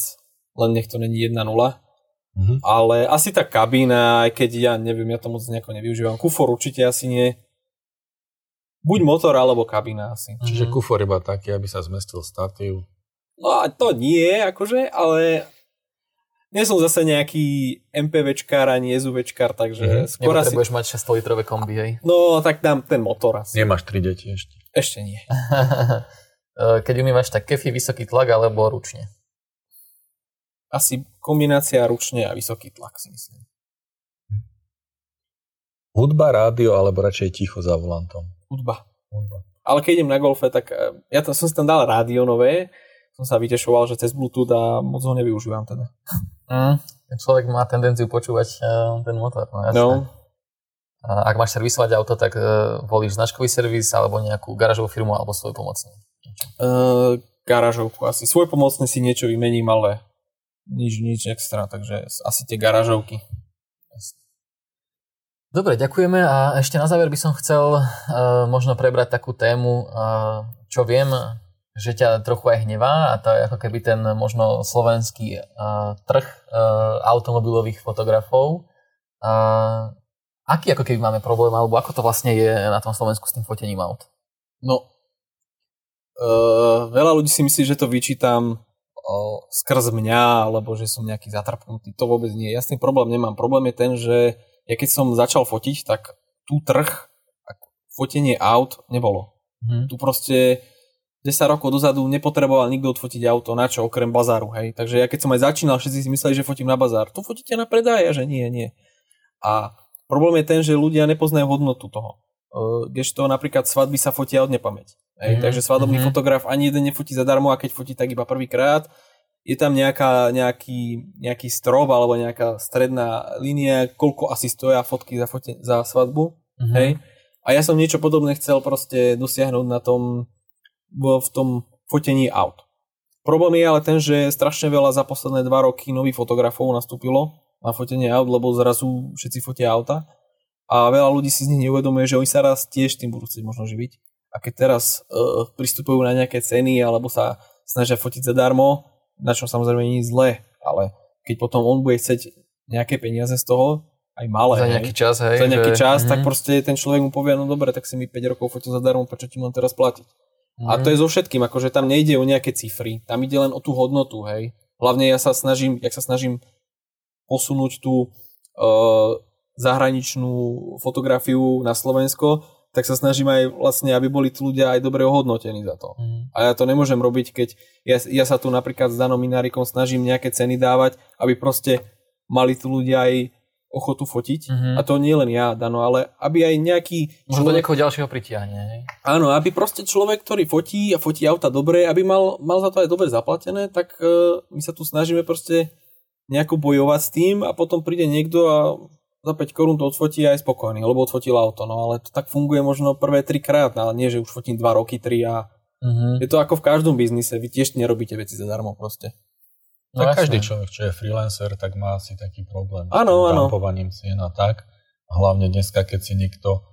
len nech to není 1.0. Mhm. Ale asi tá kabína, aj keď ja neviem, ja to moc nejako nevyužívam. Kufor určite asi nie. Buď motor, alebo kabína asi. Čiže Mhm. kufor iba taký, aby sa zmestil statív. No a to nie, akože, ale nie som zase nejaký MPVčkár ani SUVčkár, takže Mhm. skôr asi... Nepotrebuješ mať 6 litrové kombi, hej? No, tak dám ten motor asi. Nemáš tri deti ešte. Ešte nie. E, Keď umývaš, tak kefy, vysoký tlak alebo ručne? Asi kombinácia ručne a vysoký tlak si myslím. Hudba, rádio alebo radšej ticho za volantom? Hudba. Hudba. Ale keď idem na golfe, tak eh, ja tam, som si tam dal rádio nové, som sa vytešoval, že cez Bluetooth a moc ho nevyužívam teda. Mm. Človek má tendenciu počúvať e, ten motor, no jasné. No, Ak máš servisovať auto, tak e, volíš značkový servis alebo nejakú garážovú firmu alebo svoj pomocný. uh, garážovku asi. Svoj pomocne si niečo vymením, ale nič, nič extra, takže asi tie garážovky. Dobre, ďakujeme a ešte na záver by som chcel uh, možno prebrať takú tému, uh, čo viem, že ťa trochu aj hnevá a to je ako keby ten možno slovenský uh, trh uh, automobilových fotografov. Uh, aký ako keby máme problém, alebo ako to vlastne je na tom Slovensku s tým fotením aut? No, uh, veľa ľudí si myslí, že to vyčítam uh, skrz mňa, alebo že som nejaký zatrpnutý. To vôbec nie. Ja s tým problém nemám. Problém je ten, že ja keď som začal fotiť, tak tu trh, fotenie aut nebolo. Mhm. Tu proste 10 rokov dozadu nepotreboval nikto odfotiť auto, na čo, okrem bazáru, hej. Takže ja keď som aj začínal, všetci si mysleli, že fotím na bazár. Tu fotíte na predaj, a že nie, nie. A problém je ten, že ľudia nepoznajú hodnotu toho. Uh, kdežto napríklad svadby sa fotia od nepamäť. Hej, Mhm, takže svadobný mhm. fotograf ani jeden nefotí zadarmo a keď fotí tak iba prvýkrát. Je tam nejaká, nejaký, nejaký strop alebo nejaká stredná línia, koľko asi stoja fotky za, fote, za svadbu. Mhm. Hej. A ja som niečo podobné chcel proste dosiahnuť na tom, v tom fotení aut. Problém je ale ten, že strašne veľa za posledné dva roky nových fotografov nastúpilo na fotenie aut, lebo zrazu všetci fotia auta a veľa ľudí si z nich neuvedomuje, že oni sa raz tiež tým budú chcieť možno živiť. A keď teraz uh, pristupujú na nejaké ceny alebo sa snažia fotiť zadarmo, na čom samozrejme nie je zlé, ale keď potom on bude chcieť nejaké peniaze z toho, aj malé, Za hej, nejaký čas, hej. za nejaký že- čas, Mhm. tak proste ten človek mu povie, no dobre, tak si mi 5 rokov fotil zadarmo, prečo ti mám teraz platiť? A Mhm. to je so všetkým, akože tam nejde o nejaké cifry, tam ide len o tú hodnotu, hej. Hlavne ja sa snažím, jak sa snažím posunúť tú uh, zahraničnú fotografiu na Slovensko, tak sa snažím aj vlastne, aby boli tí ľudia aj dobre ohodnotení za to. Mhm. A ja to nemôžem robiť, keď ja, ja sa tu napríklad s Danom Minárikom snažím nejaké ceny dávať, aby proste mali tu ľudia aj ochotu fotiť. Mhm. A to nie len ja, Dano, ale aby aj nejaký... Možno to niekoho ďalšieho pritiahne. Áno, aby proste človek, ktorý fotí a fotí auta dobre, aby mal, mal za to aj dobre zaplatené, tak uh, my sa tu snažíme proste nejako bojovať s tým a potom príde niekto a za 5 korún to odfotí a je spokojný, lebo odfotil auto. No ale to tak funguje možno prvé 3 krát, ale nie, že už fotím 2 roky, 3 a Mhm. je to ako v každom biznise, vy tiež nerobíte veci zadarmo proste. No tak každý človek, čo je freelancer, tak má asi taký problém. Áno, s áno. Dampovaním cien a tak. A hlavne dneska, keď si niekto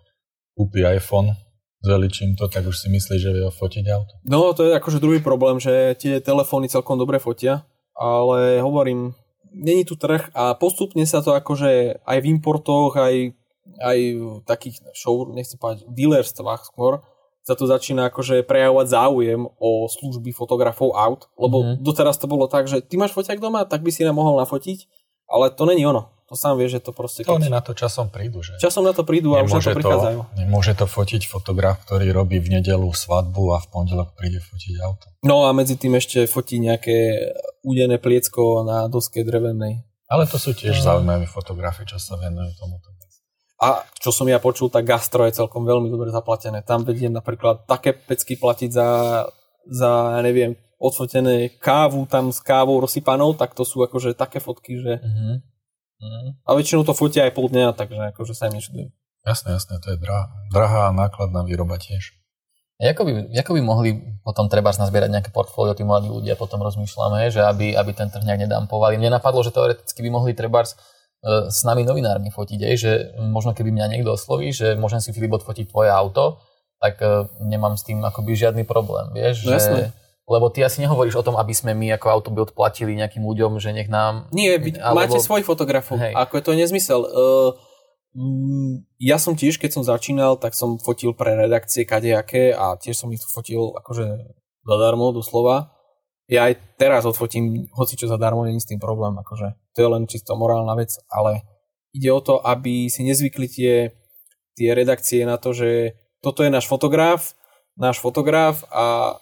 kúpi iPhone, zveličím to, tak už si myslí, že vie fotiť auto. No to je akože druhý problém, že tie telefóny celkom dobre fotia, ale hovorím, není tu trh a postupne sa to akože aj v importoch, aj, aj v takých show, nechcem povedať, dealerstvách skôr, sa tu začína akože prejavovať záujem o služby fotografov aut, lebo Mhm. mm-hmm. doteraz to bolo tak, že ty máš foťak doma, tak by si nám mohol nafotiť, ale to není ono. To sám vie, že to proste... To oni Keď... na to časom prídu, že? Časom na to prídu a už na to prichádzajú. nemôže to fotiť fotograf, ktorý robí v nedelu svadbu a v pondelok príde fotiť auto. No a medzi tým ešte fotí nejaké údené pliecko na doske drevenej. Ale to sú tiež Mhm. zaujímavé fotografie, čo sa venujú tomuto. A čo som ja počul, tak gastro je celkom veľmi dobre zaplatené. Tam vediem napríklad také pecky platiť za, za neviem, odfotené kávu tam s kávou rozsypanou, tak to sú akože také fotky, že... Mhm. Mhm. A väčšinou to fotia aj pol dňa, takže akože sa im nečudujem. Jasné, jasné, to je drahá, drahá nákladná výroba tiež. Ako by, ako by mohli potom treba nazbierať nejaké portfólio tí mladí ľudia, potom rozmýšľame, že aby, aby ten trh nejak nedampovali. Mne napadlo, že teoreticky by mohli treba s nami novinármi fotiť, aj, že možno keby mňa niekto osloví, že môžem si Filip odfotiť tvoje auto, tak e, nemám s tým akoby žiadny problém, vieš? No jasné. že, lebo ty asi nehovoríš o tom, aby sme my ako auto by odplatili nejakým ľuďom, že nech nám... Nie, vy Alebo- máte svojich fotografov. Hej. Ako je to nezmysel. Uh, ja som tiež, keď som začínal, tak som fotil pre redakcie kadejaké a tiež som ich fotil akože zadarmo, doslova. Ja aj teraz odfotím hoci čo zadarmo, není s tým problém, akože to je len čisto morálna vec, ale ide o to, aby si nezvykli tie, tie redakcie na to, že toto je náš fotograf, náš fotograf a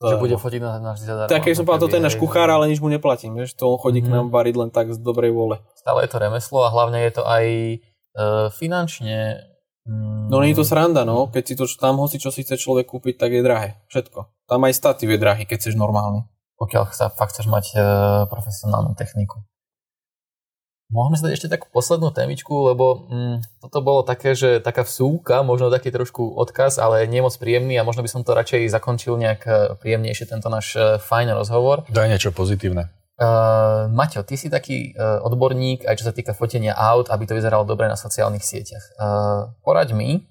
že bude fotiť na náš zadarmo. Tak keď som povedal, toto je náš kuchár, ale nič mu neplatím, vieš, to on chodí mm-hmm. k nám mhm. variť len tak z dobrej vole. Stále je to remeslo a hlavne je to aj e, finančne No nie je to sranda, no. Keď si to tam hoci čo si chce človek kúpiť, tak je drahé. Všetko. Tam aj statív je drahý, keď chceš normálny. Pokiaľ sa fakt chceš mať e, profesionálnu techniku. Môžeme sa dať ešte takú poslednú témičku, lebo mm, toto bolo také, že taká vsúka, možno taký trošku odkaz, ale nie moc príjemný a možno by som to radšej zakončil nejak e, príjemnejšie tento náš e, fajn rozhovor. Daj niečo pozitívne. Uh, Maťo, ty si taký uh, odborník, aj čo sa týka fotenia aut, aby to vyzeralo dobre na sociálnych sieťach. Uh, poraď mi,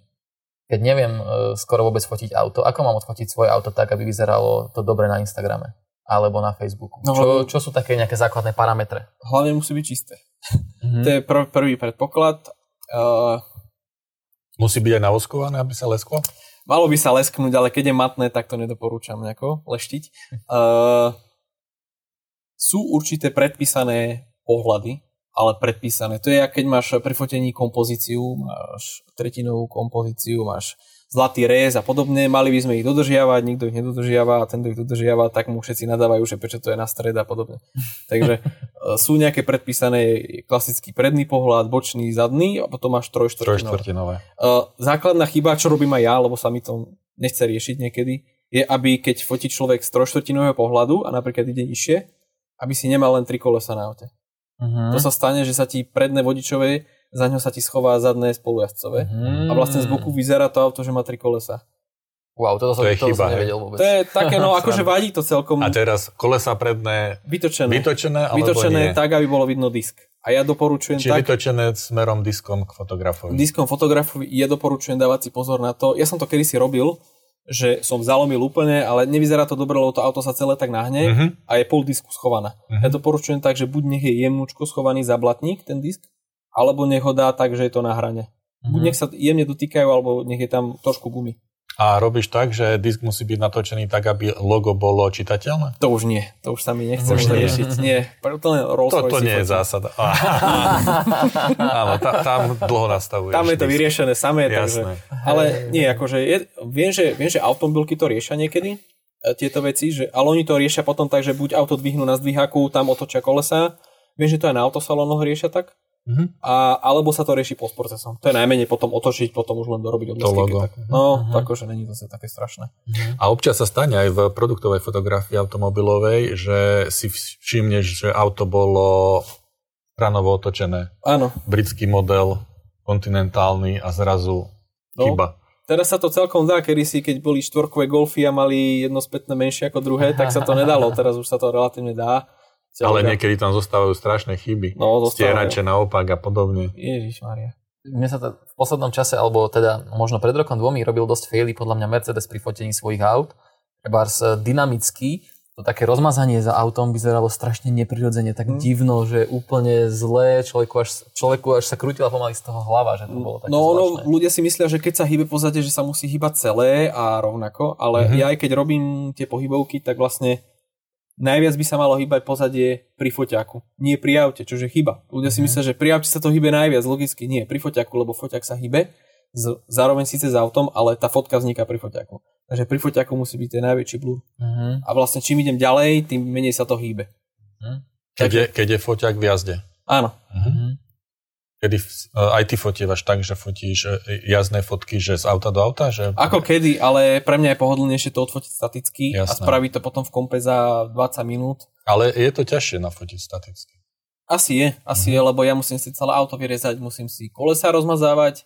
keď neviem uh, skoro vôbec fotiť auto, ako mám odfotiť svoje auto tak, aby vyzeralo to dobre na Instagrame alebo na Facebooku? No, čo, čo sú také nejaké základné parametre? Hlavne musí byť čisté. Mm-hmm. To je prv, prvý predpoklad. Uh, musí byť aj navoskované, aby sa lesklo? Malo by sa lesknúť, ale keď je matné, tak to nedoporúčam nejako leštiť. Uh, sú určité predpísané pohľady, ale predpísané. To je, keď máš pri fotení kompozíciu, máš tretinovú kompozíciu, máš zlatý réz a podobne, mali by sme ich dodržiavať, nikto ich nedodržiava a ten, kto ich dodržiava, tak mu všetci nadávajú, že prečo to je na stred a podobne. Takže e, sú nejaké predpísané klasický predný pohľad, bočný, zadný a potom máš trojštvrtinové. E, základná chyba, čo robím aj ja, lebo sa mi to nechce riešiť niekedy, je, aby keď fotí človek z trojštvrtinového pohľadu a napríklad ide nižšie, aby si nemal len tri kolesa na aute. Uh-huh. To sa stane, že sa ti predné vodičové, za ňo sa ti schová zadné spolujazdcové uh-huh. a vlastne z boku vyzerá to auto, že má tri kolesa. Wow, toto to som, je to chyba, som nevedel vôbec. To je také, no akože vadí to celkom. A teraz kolesa predné vytočené, vytočené, alebo vytočené nie? tak, aby bolo vidno disk. A ja doporučujem Čiže tak... vytočené smerom diskom k fotografovi. Diskom fotografovi, ja doporučujem dávať si pozor na to. Ja som to kedysi robil, že som zalomil úplne, ale nevyzerá to dobre, lebo to auto sa celé tak nahne uh-huh. a je pol disku schovaná. Uh-huh. Ja to poručujem tak, že buď nech je jemnúčko schovaný zablatník, ten disk, alebo nech ho dá tak, že je to na hrane. Uh-huh. Buď nech sa jemne dotýkajú, alebo nech je tam trošku gumy. A robíš tak, že disk musí byť natočený tak, aby logo bolo čitateľné? To už nie. To už sa mi nechce už riešiť. Nie. To, len to, to nie je zásada. Áno, ta, tam dlho nastavuješ. Tam je to disk. vyriešené samé. Takže, ale nie, akože je, viem, že, viem, že automobilky to riešia niekedy, e, tieto veci, že, ale oni to riešia potom tak, že buď auto dvihnú na zdvihaku, tam otočia kolesa. Viem, že to aj na autosalónoch riešia tak. Uh-huh. A, alebo sa to rieši postprocesom. To je najmenej potom otočiť, potom už len dorobiť odlesky. To logo. Tak, no, uh-huh. takže není to také strašné. Uh-huh. A občas sa stane aj v produktovej fotografii automobilovej, že si všimneš, že auto bolo stranovo otočené. Áno. Britský model, kontinentálny a zrazu no. chyba. Teraz sa to celkom dá, kedy si, keď boli štvorkové golfy a mali jedno spätné menšie ako druhé, tak sa to nedalo. Teraz už sa to relatívne dá. Ale niekedy tam zostávajú strašné chyby. No, Stierače naopak a podobne. Ježiš Maria. Mne sa to v poslednom čase, alebo teda možno pred rokom dvomi robil dosť faily podľa mňa Mercedes pri fotení svojich aut. Trebárs dynamický, to také rozmazanie za autom vyzeralo strašne neprirodzene, tak hmm. divno, že úplne zlé, človeku až, človeku až sa krútila pomaly z toho hlava, že to bolo také No, no ľudia si myslia, že keď sa hýbe pozadie, že sa musí hýbať celé a rovnako, ale mm-hmm. ja aj keď robím tie pohybovky, tak vlastne najviac by sa malo hýbať pozadie pri foťaku. Nie pri aute, čo je chyba. Ľudia si mm. myslia, že pri aute sa to hýbe najviac, logicky nie. Pri foťaku, lebo foťak sa hýbe, z, zároveň síce s autom, ale tá fotka vzniká pri foťaku. Takže pri foťaku musí byť ten najväčší blur. Mm. A vlastne čím idem ďalej, tým menej sa to hýbe. Mm. Keď, je, keď je foťak v jazde. Áno. Mm. Kedy e, aj ty fotievaš tak, že fotíš e, jazdné fotky, že z auta do auta? Že... Ako kedy, ale pre mňa je pohodlnejšie to odfotiť staticky Jasné. a spraviť to potom v kompe za 20 minút. Ale je to ťažšie nafotiť staticky. Asi je, asi mm-hmm. je, lebo ja musím si celé auto vyrezať, musím si kolesa rozmazávať,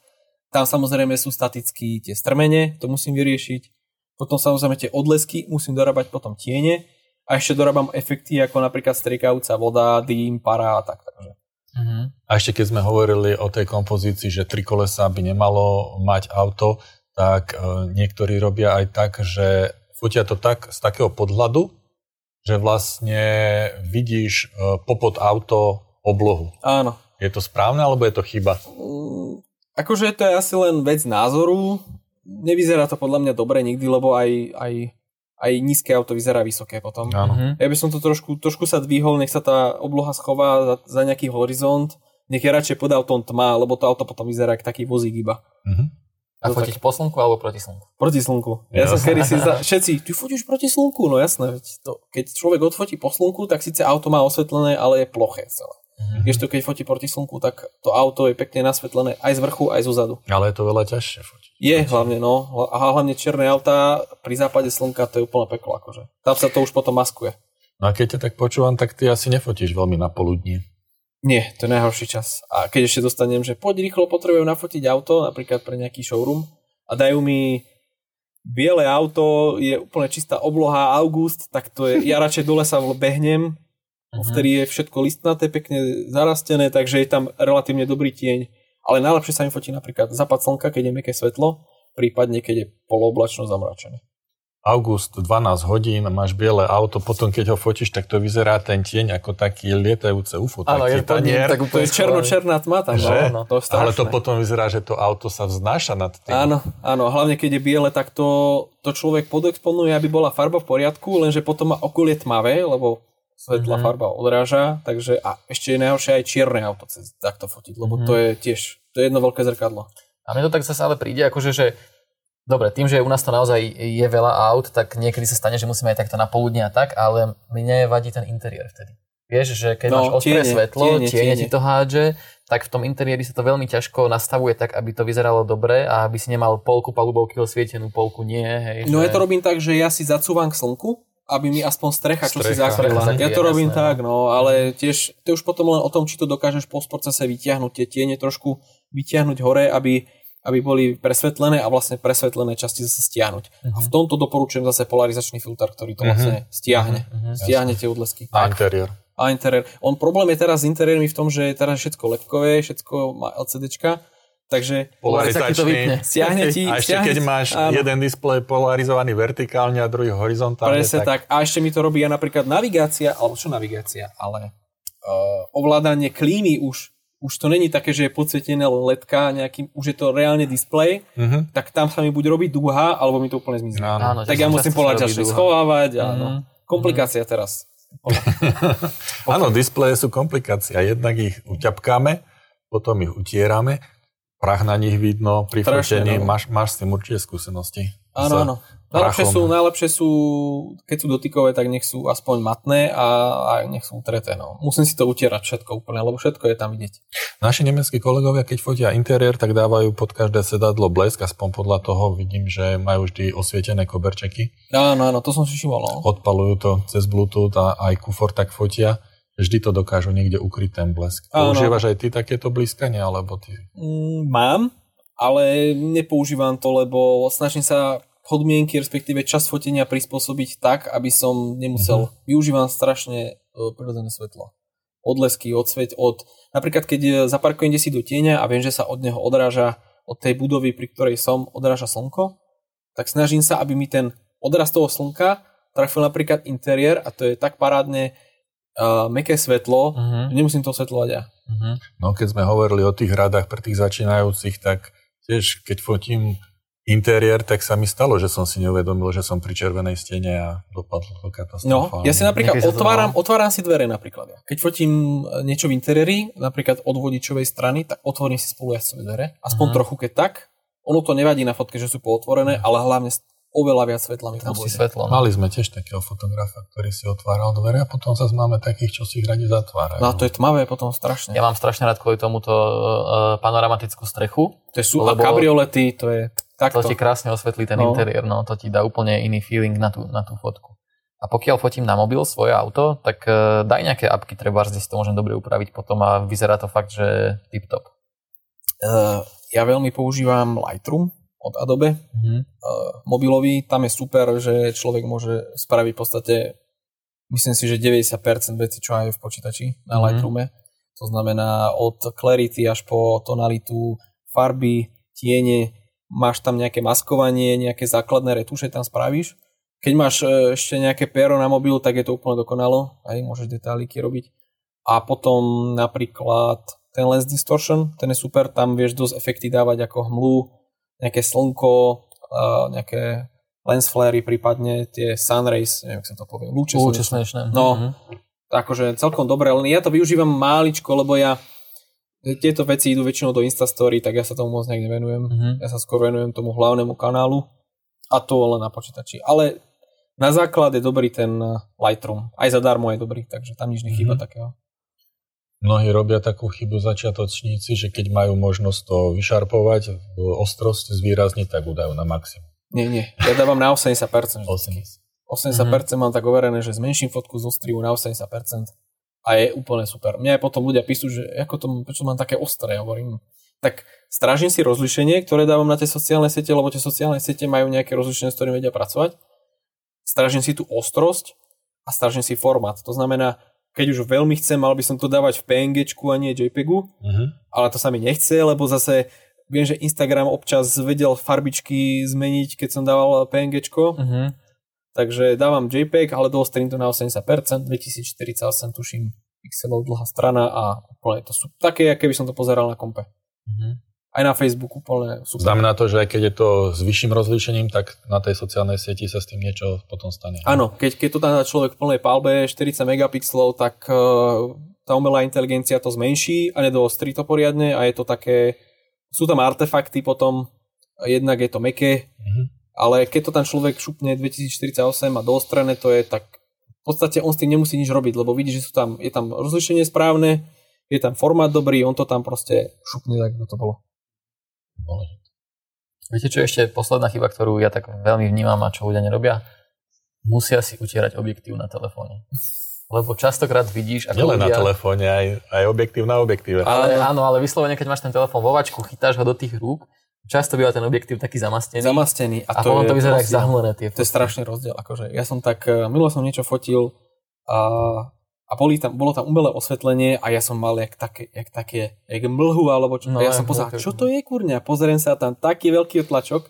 tam samozrejme sú staticky tie strmene, to musím vyriešiť. Potom samozrejme tie odlesky, musím dorábať potom tiene a ešte dorábam efekty ako napríklad striekajúca voda, dým, para a tak. Takže. Uh-huh. A ešte keď sme hovorili o tej kompozícii, že tri kolesa by nemalo mať auto, tak e, niektorí robia aj tak, že fotia to tak z takého podhľadu, že vlastne vidíš e, popod auto oblohu. Áno. Je to správne, alebo je to chyba? Mm, akože to je asi len vec názoru. Nevyzerá to podľa mňa dobre nikdy, lebo aj, aj, aj nízke auto vyzerá vysoké potom. Áno. Mhm. Ja by som to trošku, trošku sa dvihol, nech sa tá obloha schová za, za nejaký horizont, nech je radšej pod autom tma, lebo to auto potom vyzerá ako taký vozík iba. Mhm. A No fotiť po slnku alebo proti slnku? Proti slnku. Ja som Jasné. kedy si za... Všetci, ty fotíš proti slnku? No jasné, veď to, keď človek odfotí po slnku, tak síce auto má osvetlené, ale je ploché celé. Mhm. Keď to keď fotí proti slnku, tak to auto je pekne nasvetlené aj z vrchu, aj zo zadu. Ale je to veľa ťažšie fotiť. Je hlavne, no. A hlavne čierne autá pri západe slnka, to je úplne peklo, akože. Tam sa to už potom maskuje. No a keď ťa tak počúvam, tak ty asi nefotíš veľmi na poludnie. Nie, to je najhorší čas. A keď ešte dostanem, že poď rýchlo, potrebujem nafotiť auto, napríklad pre nejaký showroom, a dajú mi biele auto, je úplne čistá obloha, august, tak to je, ja radšej do lesa behnem, vtedy je všetko listnaté, pekne zarastené, takže je tam relatívne dobrý tieň. Ale najlepšie sa mi fotí napríklad západ slnka, keď je meké svetlo, prípadne keď je polooblačno zamračené. August, 12 hodín, máš biele auto, potom keď ho fotíš, tak to vyzerá ten tieň ako taký lietajúce UFO. Áno, je to nie, tak To úplne je černo-černá tma tam, Že? no, to je strašné. Ale to potom vyzerá, že to auto sa vznáša nad tým. Áno, áno, hlavne keď je biele, tak to, to človek podexponuje, aby bola farba v poriadku, lenže potom má okolie tmavé, lebo svetlá Mhm. farba odráža, takže a ešte je najhoršie aj čierne auto cez takto fotiť, lebo to je tiež, to je jedno veľké zrkadlo. A mne to tak zase ale príde, akože, že dobre, tým, že u nás to naozaj je veľa aut, tak niekedy sa stane, že musíme aj takto na poludne a tak, ale mne vadí ten interiér vtedy. Vieš, že keď No, máš ostré tiene, svetlo, tiene, tiene, tiene. ti to hádže, tak v tom interiéri sa to veľmi ťažko nastavuje tak, aby to vyzeralo dobre a aby si nemal polku palubovky osvietenú, polku nie. Hej, No že... ja to robím tak, že ja si zacúvam k slnku, aby mi aspoň strecha, čo si Strecha. Strecha Ja to robím jasné, tak, no, ale tiež to je už potom len o tom, či to dokážeš po procese vytiahnuť tie tiene trošku vytiahnuť hore, aby, aby boli presvetlené a vlastne presvetlené časti zase stiahnuť. A v tomto doporučujem zase polarizačný filter, ktorý to vlastne stiahne. Stiahne tie odlesky. A interiér. A interiér. On problém je teraz s interiérmi v tom, že je teraz všetko lepkové, všetko má LCDčka, takže Polarizačný to vypne. stiahne ti... A ešte stiahne keď máš áno. jeden displej polarizovaný vertikálne a druhý horizontálne, Presne tak. A ešte mi to robí aj napríklad navigácia, alebo čo navigácia, ale uh, ovládanie klímy už, už to není také, že je podsvietené len ledka nejakým, už je to reálne displej, Mhm. tak tam sa mi buď robí dúha, alebo mi to úplne zmizne. Áno. Áno, Tak ja musím polarizačne schovávať, áno. Mhm. Komplikácia teraz. Áno, displeje sú komplikácia. Jednak ich uťapkáme, potom ich utierame, prach na nich vidno, pri fotení, no. máš, máš s tým určite skúsenosti. Áno, áno. Najlepšie prachom. sú, najlepšie sú, keď sú dotykové, tak nech sú aspoň matné a, a nech sú utreté. No. Musím si to utierať všetko úplne, lebo všetko je tam vidieť. Naši nemeckí kolegovia, keď fotia interiér, tak dávajú pod každé sedadlo blesk, aspoň podľa toho vidím, že majú vždy osvietené koberčeky. Áno, áno, to som si všimol. No. Odpalujú to cez Bluetooth a aj kufor tak fotia. Vždy to dokážu niekde ukryť ten blesk. Áno. Používaš aj ty takéto blískanie, alebo ty... Mm, mám, ale nepoužívam to, lebo snažím sa podmienky, respektíve čas fotenia prispôsobiť tak, aby som nemusel. Mhm. Využívam strašne uh, prirodzené svetlo. Odlesky, odsveť, od... Napríklad, keď eh, zaparkujem kde si do tieňa a viem, že sa od neho odráža, od tej budovy, pri ktorej som, odráža slnko, tak snažím sa, aby mi ten odraz toho slnka trafil napríklad interiér a to je tak parádne uh, meké svetlo, že nemusím to osvetľovať ja. mhm. No keď sme hovorili o tých radách pre tých začínajúcich, tak tiež keď fotím interiér, tak sa mi stalo, že som si neuvedomil, že som pri červenej stene a dopadlo to No, katastrofálne. ja si napríklad otváram, otváram si dvere napríklad. ja. Keď fotím e, niečo v interiéri, napríklad od vodičovej strany, tak otvorím si spolujazdcové dvere. Aspoň Mhm. trochu, keď tak. Ono to nevadí na fotke, že sú pootvorené, ale hlavne oveľa viac svetla mi tam bude. svetlo. No. Mali sme tiež takého fotografa, ktorý si otváral dvere a potom sa máme takých, čo si ich radi zatvárajú. No a to je tmavé potom strašne. Ja mám strašne rád kvôli tomuto uh, panoramatickú strechu. To je sú, a lebo- kabriolety, to je takto. To ti krásne osvetlí ten No. interiér, no to ti dá úplne iný feeling na tú, na tú fotku. A pokiaľ fotím na mobil svoje auto, tak uh, daj nejaké apky, treba, kde si to môžem dobre upraviť potom a vyzerá to fakt, že tip-top. Uh, ja veľmi používam Lightroom od Adobe. Mhm. uh, mobilový, tam je super, že človek môže spraviť v podstate, myslím si, že 90% vecí, čo aj v počítači na Mhm. Lightroome. To znamená od clarity až po tonalitu, farby, tiene, máš tam nejaké maskovanie, nejaké základné retuše tam spravíš. Keď máš e, ešte nejaké pero na mobil, tak je to úplne dokonalo, aj môžeš detailiky robiť. A potom napríklad ten lens distortion, ten je super, tam vieš dosť efekty dávať ako hmlu, nejaké slnko, uh, nejaké lens flary, prípadne tie sun rays, neviem, ako sa to povie, lúče, Lúče slnečné. slnečné. No, Mhm. akože celkom dobre, len ja to využívam máličko, lebo ja tieto veci idú väčšinou do Instastory, tak ja sa tomu moc nejak nevenujem. Mhm. Ja sa skôr venujem tomu hlavnému kanálu a to len na počítači. Ale na základ je dobrý ten eh, Lightroom. Aj zadarmo je dobrý, takže tam nič nechýba Mhm. takého. Mnohí robia takú chybu začiatočníci, že keď majú možnosť to vyšarpovať, ostrosť zvýrazniť, tak udajú na maximum. Nie, nie. Ja dávam na 80%. 80. 80% mám tak overené, že zmenším fotku zo strihu na 80% a je úplne super. Mňa aj potom ľudia píšu, že ako to, prečo mám také ostré, hovorím. Tak strážim si rozlišenie, ktoré dávam na tie sociálne siete, lebo tie sociálne siete majú nejaké rozlišenie, s ktorým vedia pracovať. Strážim si tú ostrosť a strážim si formát. To znamená, keď už veľmi chcem, mal by som to dávať v PNGčku a nie JPEGu, Mhm. ale to sa mi nechce, lebo zase viem, že Instagram občas vedel farbičky zmeniť, keď som dával PNGčko. Mhm. Takže dávam JPEG, ale doostrím to na 80%, 2048 tuším pixelov dlhá strana a úplne to sú také, aké by som to pozeral na kompe. Mhm. Aj na Facebooku úplne super. Znamená to, že aj keď je to s vyšším rozlíšením, tak na tej sociálnej sieti sa s tým niečo potom stane. Áno, keď, keď to dá človek v plnej palbe 40 megapixelov, tak uh, tá umelá inteligencia to zmenší a nedoostrí to poriadne a je to také, sú tam artefakty potom, jednak je to meké, Mhm. ale keď to tam človek šupne 2048 a doostrené to je, tak v podstate on s tým nemusí nič robiť, lebo vidí, že sú tam, je tam rozlišenie správne, je tam formát dobrý, on to tam proste šupne tak, ako to bolo. Viete, čo je ešte posledná chyba, ktorú ja tak veľmi vnímam a čo ľudia nerobia? Musia si utierať objektív na telefóne. Lebo častokrát vidíš, ako Nielen na ľudia... telefóne, aj, aj objektív na objektíve. Ale áno, ale vyslovene, keď máš ten telefón vo vačku, chytáš ho do tých rúk, často býva ten objektív taký zamastený. Zamastený. a, a potom to vyzerá ako zahmlené tie To je strašný rozdiel. Akože ja som tak, eh, minulo som niečo fotil a, a boli tam, bolo tam umelé osvetlenie a ja som mal jak také, jak také, jak mlhu alebo čo. No, No, ja som pozeral, čo to je kurňa? Pozriem sa tam taký veľký otlačok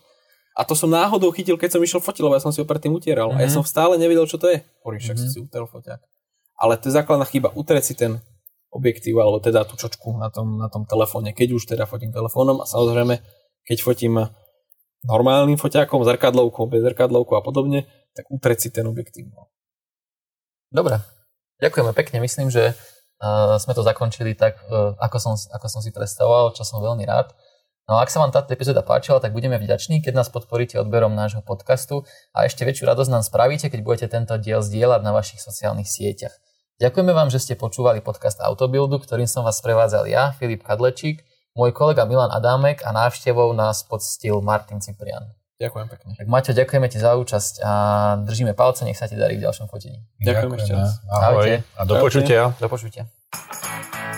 a to som náhodou chytil, keď som išiel fotiť, lebo ja som si ho predtým utieral. A ja Mhm. som stále nevedel, čo to je. Hovorím, však Mhm. som si utrel foťák. Ale to je základná chyba, utrieť si ten objektív, alebo teda tú čočku na tom, na tom telefóne, keď už teda fotím telefónom a samozrejme, keď fotím normálnym foťákom, zrkadlovkou, bez zrkadlovkou a podobne, tak utrieť si ten objektív. no. Dobre, ďakujeme pekne. Myslím, že uh, sme to zakončili tak, uh, ako, som, ako som si predstavoval, čo som veľmi rád. No a ak sa vám táto epizóda páčila, tak budeme vďační, keď nás podporíte odberom nášho podcastu a ešte väčšiu radosť nám spravíte, keď budete tento diel zdieľať na vašich sociálnych sieťach. Ďakujeme vám, že ste počúvali podcast Autobuildu, ktorým som vás prevádzal ja, Filip Kadlečík, môj kolega Milan Adámek a návštevou nás podstil Martin Ciprian. Ďakujem pekne. Tak Maťo, ďakujeme ti za účasť a držíme palce, nech sa ti darí v ďalšom fotení. Ďakujem ešte raz. Ahoj. Ahojte. A do počutia. Do počutia.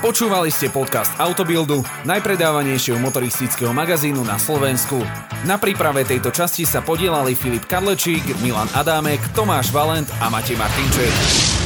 Počúvali ste podcast Autobuildu, najpredávanejšieho motoristického magazínu na Slovensku. Na príprave tejto časti sa podielali Filip Kadlečík, Milan Adámek, Tomáš Valent a Matej Martinček.